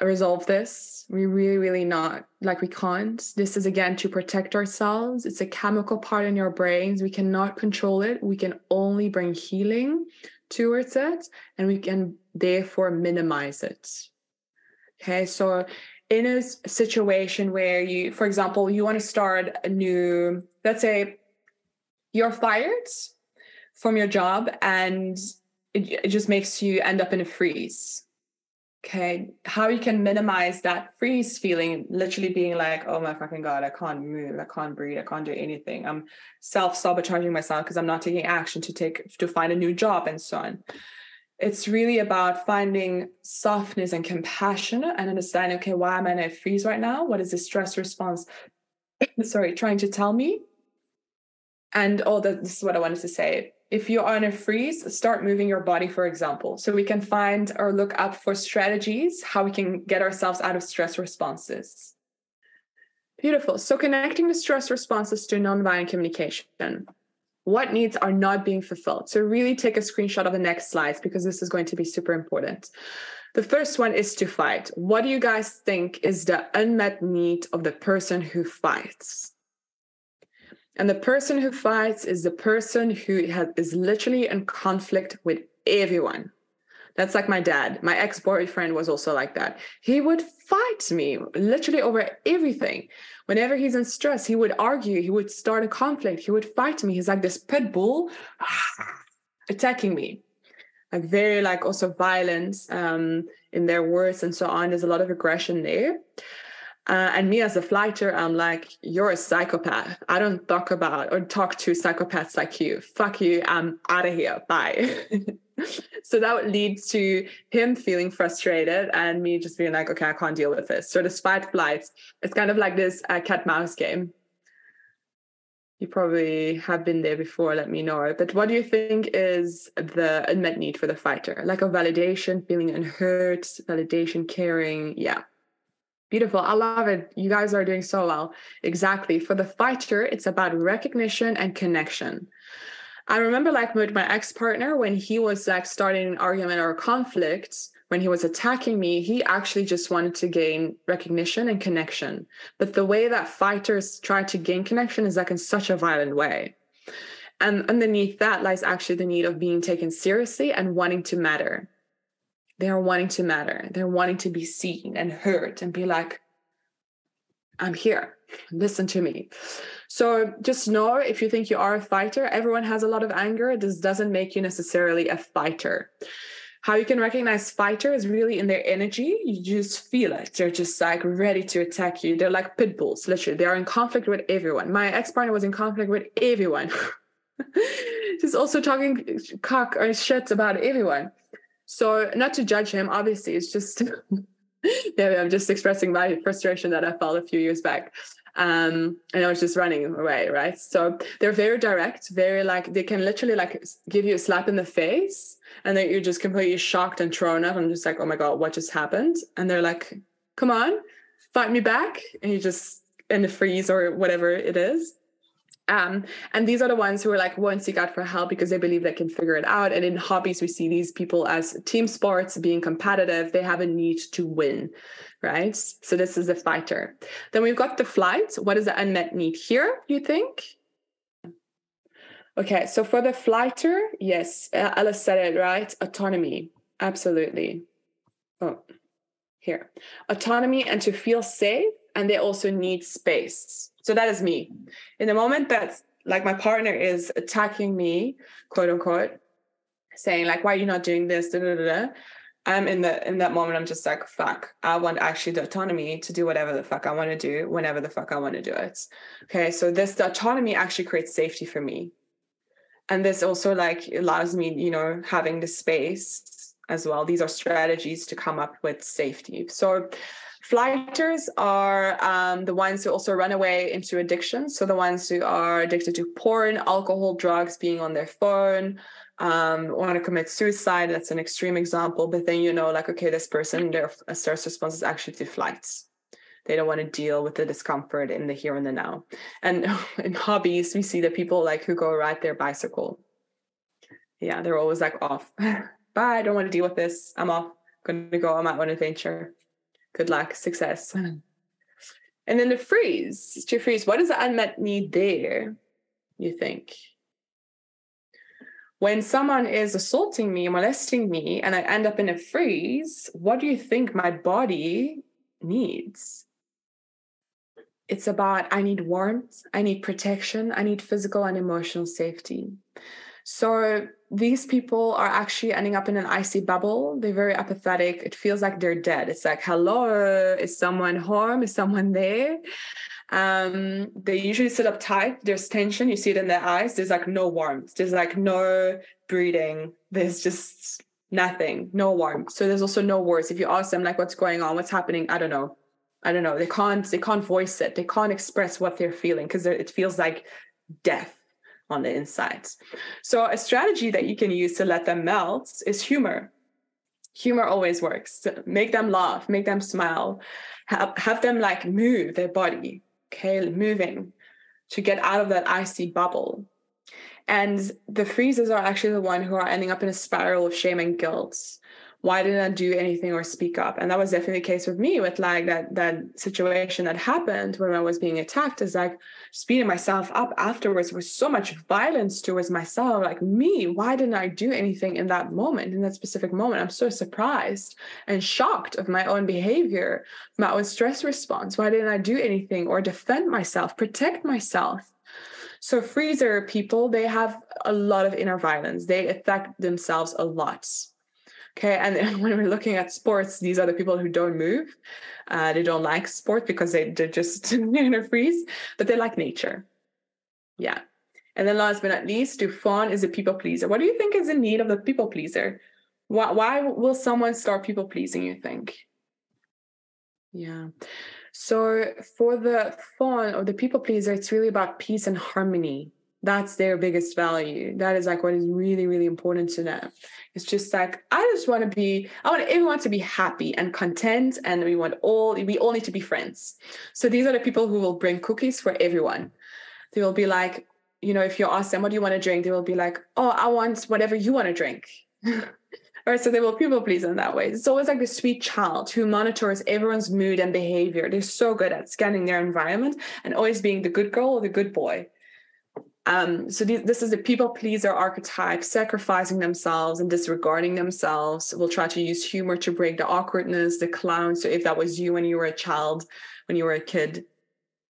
Speaker 1: resolve this. We really, really not like we can't. This is again to protect ourselves. It's a chemical part in your brains. We cannot control it. We can only bring healing towards it and we can therefore minimize it. Okay, so in a situation where you, for example, you want to start a new, let's say you're fired from your job and it, it just makes you end up in a freeze. Okay, how you can minimize that freeze feeling, literally being like, oh my fucking God, I can't move, I can't breathe, I can't do anything. I'm self sabotaging myself because I'm not taking action to take to find a new job and so on it's really about finding softness and compassion and understanding okay why am i in a freeze right now? What is the stress response? Sorry trying to tell me? And oh this is what i wanted to say. If you are in a freeze start moving your body for example. So we can find or look up for strategies how we can get ourselves out of stress responses. Beautiful. So connecting the stress responses to nonviolent communication what needs are not being fulfilled. So really take a screenshot of the next slides because this is going to be super important. The first one is to fight. What do you guys think is the unmet need of the person who fights? And the person who fights is the person who has, is literally in conflict with everyone. That's like my dad. My ex boyfriend was also like that. He would fight me literally over everything. Whenever he's in stress, he would argue, he would start a conflict, he would fight me. He's like this pit bull attacking me. Like very like also violence um, in their words and so on. There's a lot of aggression there. Uh, and me as a fighter, I'm like, you're a psychopath. I don't talk about or talk to psychopaths like you. Fuck you. I'm out of here. Bye. so that would lead to him feeling frustrated and me just being like, okay, I can't deal with this. So this fight flights, it's kind of like this uh, cat mouse game. You probably have been there before, let me know. But what do you think is the unmet need for the fighter? Like a validation, feeling unheard, validation, caring. Yeah. Beautiful. I love it. You guys are doing so well. Exactly. For the fighter, it's about recognition and connection. I remember like with my ex-partner when he was like starting an argument or a conflict, when he was attacking me, he actually just wanted to gain recognition and connection. But the way that fighters try to gain connection is like in such a violent way. And underneath that lies actually the need of being taken seriously and wanting to matter. They are wanting to matter. They're wanting to be seen and heard and be like, I'm here. Listen to me. So just know if you think you are a fighter, everyone has a lot of anger. This doesn't make you necessarily a fighter. How you can recognize fighter is really in their energy. You just feel it. They're just like ready to attack you. They're like pit bulls, literally. They are in conflict with everyone. My ex partner was in conflict with everyone. just also talking cock or shit about everyone. So, not to judge him, obviously, it's just, yeah, I'm just expressing my frustration that I felt a few years back um and i was just running away right? So they're very direct very like they can literally like give you a slap in the face and then you're just completely shocked and thrown up. I'm just like oh my god what just happened? And they're like come on fight me back and you just in the freeze or whatever it is. Um, and these are the ones who are like won't seek out for help because they believe they can figure it out. And in hobbies, we see these people as team sports, being competitive. They have a need to win, right? So this is the fighter. Then we've got the flight. What is the unmet need here? You think? Okay, so for the flighter, yes, Alice said it right. Autonomy, absolutely. Oh, here, autonomy and to feel safe, and they also need space. So that is me. In the moment that like my partner is attacking me, quote unquote, saying like, "Why are you not doing this?" Da, da, da. I'm in the in that moment. I'm just like, "Fuck! I want actually the autonomy to do whatever the fuck I want to do, whenever the fuck I want to do it." Okay, so this autonomy actually creates safety for me and this also like allows me you know having the space as well these are strategies to come up with safety so flighters are um, the ones who also run away into addiction. So the ones who are addicted to porn alcohol drugs being on their phone um, want to commit suicide that's an extreme example. But then you know like okay this person their stress response is actually to flights. They don't want to deal with the discomfort in the here and the now. And in hobbies we see the people like who go ride their bicycle. Yeah they're always like off. Bye i don't want to deal with this. I'm off. Gonna go on my own adventure good luck. Success. Hmm. And then the freeze. To freeze. What is the unmet need there you think? When someone is assaulting me molesting me and i end up in a freeze what do you think my body needs? It's about I need warmth, I need protection, I need physical and emotional safety. So these people are actually ending up in an icy bubble. They're very apathetic. It feels like they're dead. It's like, hello, is someone home? Is someone there? Um, they usually sit up tight. There's tension. You see it in their eyes. There's like no warmth. There's like no breathing. There's just nothing, no warmth. So there's also no words. If you ask them like what's going on, what's happening, I don't know. I don't know, they can't they can't voice it. They can't express what they're feeling because it feels like death on the inside. So a strategy that you can use to let them melt is humor. Humor always works. Make them laugh, make them smile, have, have them like move their body, okay, moving to get out of that icy bubble. And the freezes are actually the one who are ending up in a spiral of shame and guilt why didn't I do anything or speak up? And that was definitely the case with me with like that that situation that happened when I was being attacked is like speeding myself up afterwards with so much violence towards myself. Like me, why didn't I do anything in that moment, in that specific moment? I'm so surprised and shocked of my own behavior, my own stress response. Why didn't I do anything or defend myself, protect myself? So freezer people, they have a lot of inner violence. They affect themselves a lot Okay, and when we're looking at sports, these are the people who don't move. Uh, they don't like sport because they, they're just in a freeze, but they like nature. Yeah. And then last but not least, fawn is a people pleaser. What do you think is the need of the people pleaser? Why, why will someone start people pleasing, you think? Yeah. So for the fawn or the people pleaser, it's really about peace and harmony that's their biggest value that is like what is really really important to them it's just like i just want to be i want everyone to be happy and content and we want all we all need to be friends. So these are the people who will bring cookies for everyone. They will be like you know if you ask them what do you want to drink? They will be like oh i want whatever you want to drink. Or so they will people please in that way. It's always like the sweet child who monitors everyone's mood and behavior. They're so good at scanning their environment and always being the good girl or the good boy um, so th- this is a people pleaser archetype, sacrificing themselves and disregarding themselves. Will try to use humor to break the awkwardness, the clown. So if that was you when you were a child, when you were a kid,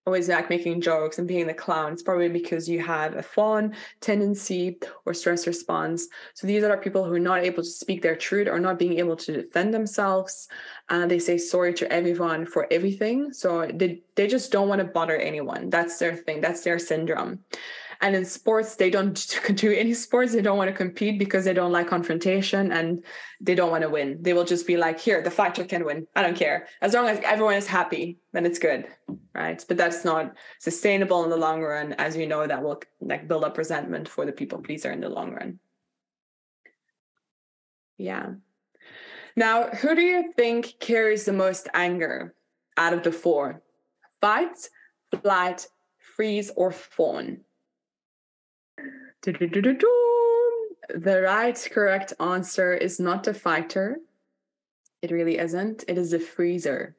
Speaker 1: always like making jokes and being the clown, it's probably because you have a fawn tendency or stress response. So these are people who are not able to speak their truth or not being able to defend themselves. And they say sorry to everyone for everything. So they, they just don't want to bother anyone. That's their thing. That's their syndrome. And in sports, they don't do any sports. They don't want to compete because they don't like confrontation and they don't want to win. They will just be like, here, the fighter can win. I don't care. As long as everyone is happy, then it's good. Right. But that's not sustainable in the long run. As you know, that will like build up resentment for the people pleaser in the long run. Yeah. Now, who do you think carries the most anger out of the four? Fight, flight, freeze, or fawn? The right correct answer is not a fighter. It really isn't. It is a freezer.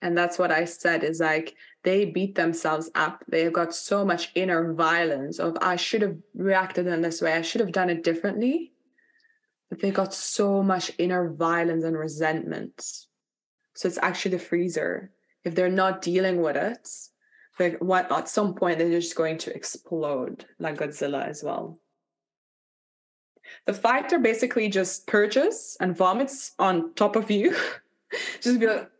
Speaker 1: And that's what I said is like they beat themselves up. They've got so much inner violence of I should have reacted in this way. I should have done it differently. But they got so much inner violence and resentment. So it's actually the freezer. If they're not dealing with it, like what at some point they're just going to explode like Godzilla as well. The fighter basically just purges and vomits on top of you. just be like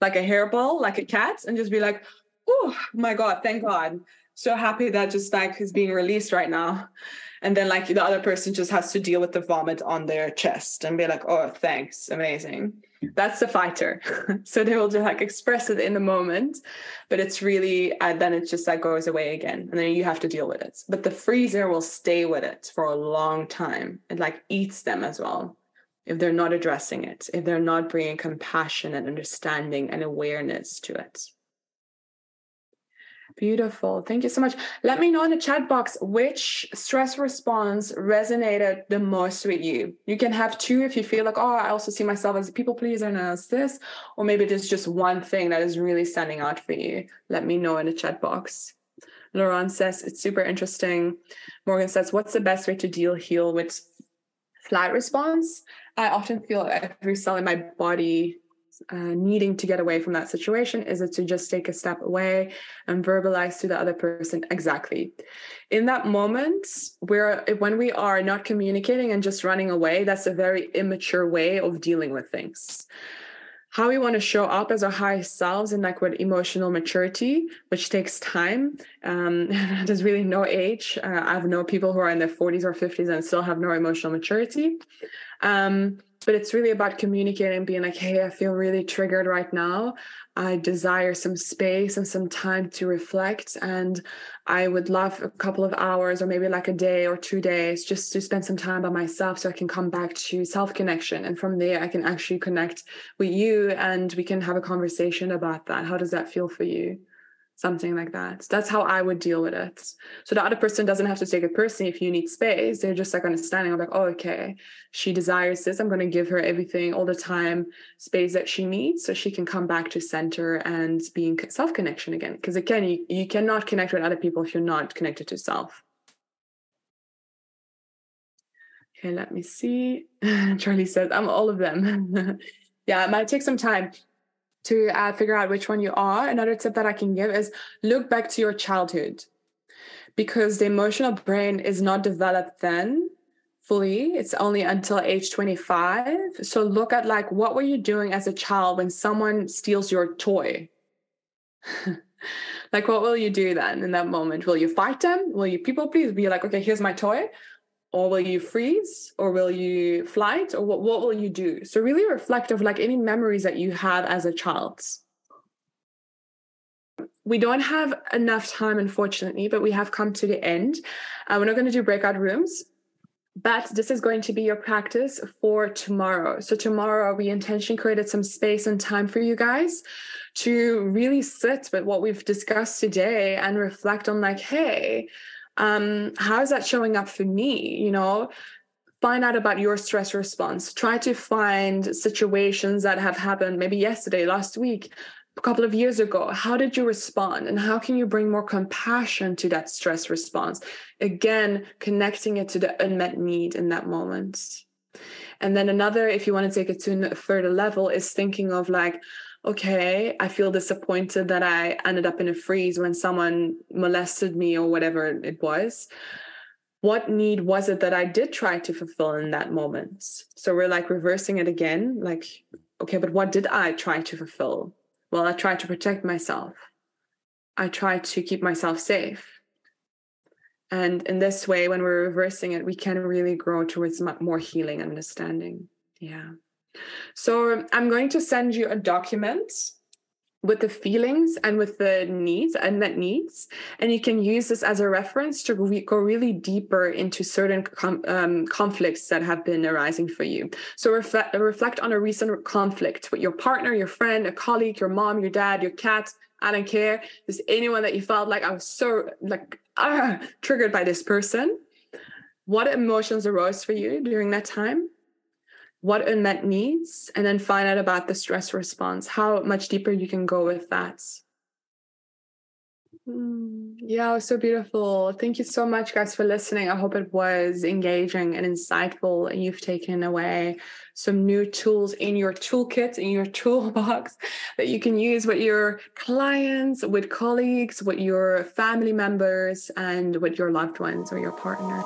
Speaker 1: like a hairball, like a cat, and just be like, oh my God, thank God. So happy that just like is being released right now. And then like the other person just has to deal with the vomit on their chest and be like, oh, thanks, amazing. That's the fighter. so they will just like express it in the moment, but it's really, uh, then it just like goes away again. And then you have to deal with it. But the freezer will stay with it for a long time. It like eats them as well if they're not addressing it, if they're not bringing compassion and understanding and awareness to it. Beautiful. Thank you so much. Let me know in the chat box which stress response resonated the most with you. You can have two if you feel like, oh, I also see myself as a people pleaser and as this, or maybe there's just one thing that is really standing out for you. Let me know in the chat box. Laurent says it's super interesting. Morgan says, what's the best way to deal heal with flight response? I often feel every cell in my body uh, needing to get away from that situation is it to just take a step away and verbalize to the other person exactly. In that moment where when we are not communicating and just running away that's a very immature way of dealing with things. How we want to show up as our highest selves and like with emotional maturity which takes time um, there's really no age. Uh, i have no people who are in their 40s or 50s and still have no emotional maturity um, but it's really about communicating, being like, hey, I feel really triggered right now. I desire some space and some time to reflect. And I would love a couple of hours or maybe like a day or two days just to spend some time by myself so I can come back to self connection. And from there, I can actually connect with you and we can have a conversation about that. How does that feel for you? Something like that. That's how I would deal with it. So the other person doesn't have to take it personally if you need space. They're just like understanding. I'm like, oh, okay, she desires this. I'm going to give her everything all the time, space that she needs, so she can come back to center and being self connection again. Because again, you, you cannot connect with other people if you're not connected to self. Okay, let me see. Charlie says, I'm all of them. yeah, it might take some time to uh, figure out which one you are, another tip that I can give is look back to your childhood because the emotional brain is not developed then fully. It's only until age 25. So look at like what were you doing as a child when someone steals your toy? like what will you do then in that moment? Will you fight them? Will you people please be like, okay, here's my toy? Or will you freeze or will you flight or what, what will you do? So really reflect of like any memories that you have as a child. We don't have enough time unfortunately but we have come to the end. Uh, we're not going to do breakout rooms but this is going to be your practice for tomorrow. So tomorrow we intention created some space and time for you guys to really sit with what we've discussed today and reflect on like hey um, how is that showing up for me? You know find out about your stress response. Try to find situations that have happened maybe yesterday last week a couple of years ago. How did you respond and how can you bring more compassion to that stress response? Again connecting it to the unmet need in that moment. And then another if you want to take it to a further level is thinking of like okay, I feel disappointed that I ended up in a freeze when someone molested me or whatever it was. What need was it that I did try to fulfill in that moment? So we're like reversing it again, like, okay, but what did I try to fulfill? Well, I tried to protect myself. I tried to keep myself safe. And in this way, when we're reversing it, we can really grow towards more healing and understanding. Yeah. So I'm going to send you a document with the feelings and with the needs unmet needs and you can use this as a reference to re- go really deeper into certain com- um, conflicts that have been arising for you so reflect, reflect on a recent conflict with your partner your friend a colleague your mom your dad your cat I don't care. Is anyone that you felt like I was so like ah, triggered by this person? What emotions arose for you during that time? What unmet needs? And then find out about the stress response, how much deeper you can go with that. Mm, yeah, it was so beautiful. Thank you so much, guys, for listening. I hope it was engaging and insightful, and you've taken away some new tools in your toolkit, in your toolbox that you can use with your clients, with colleagues, with your family members, and with your loved ones or your partner.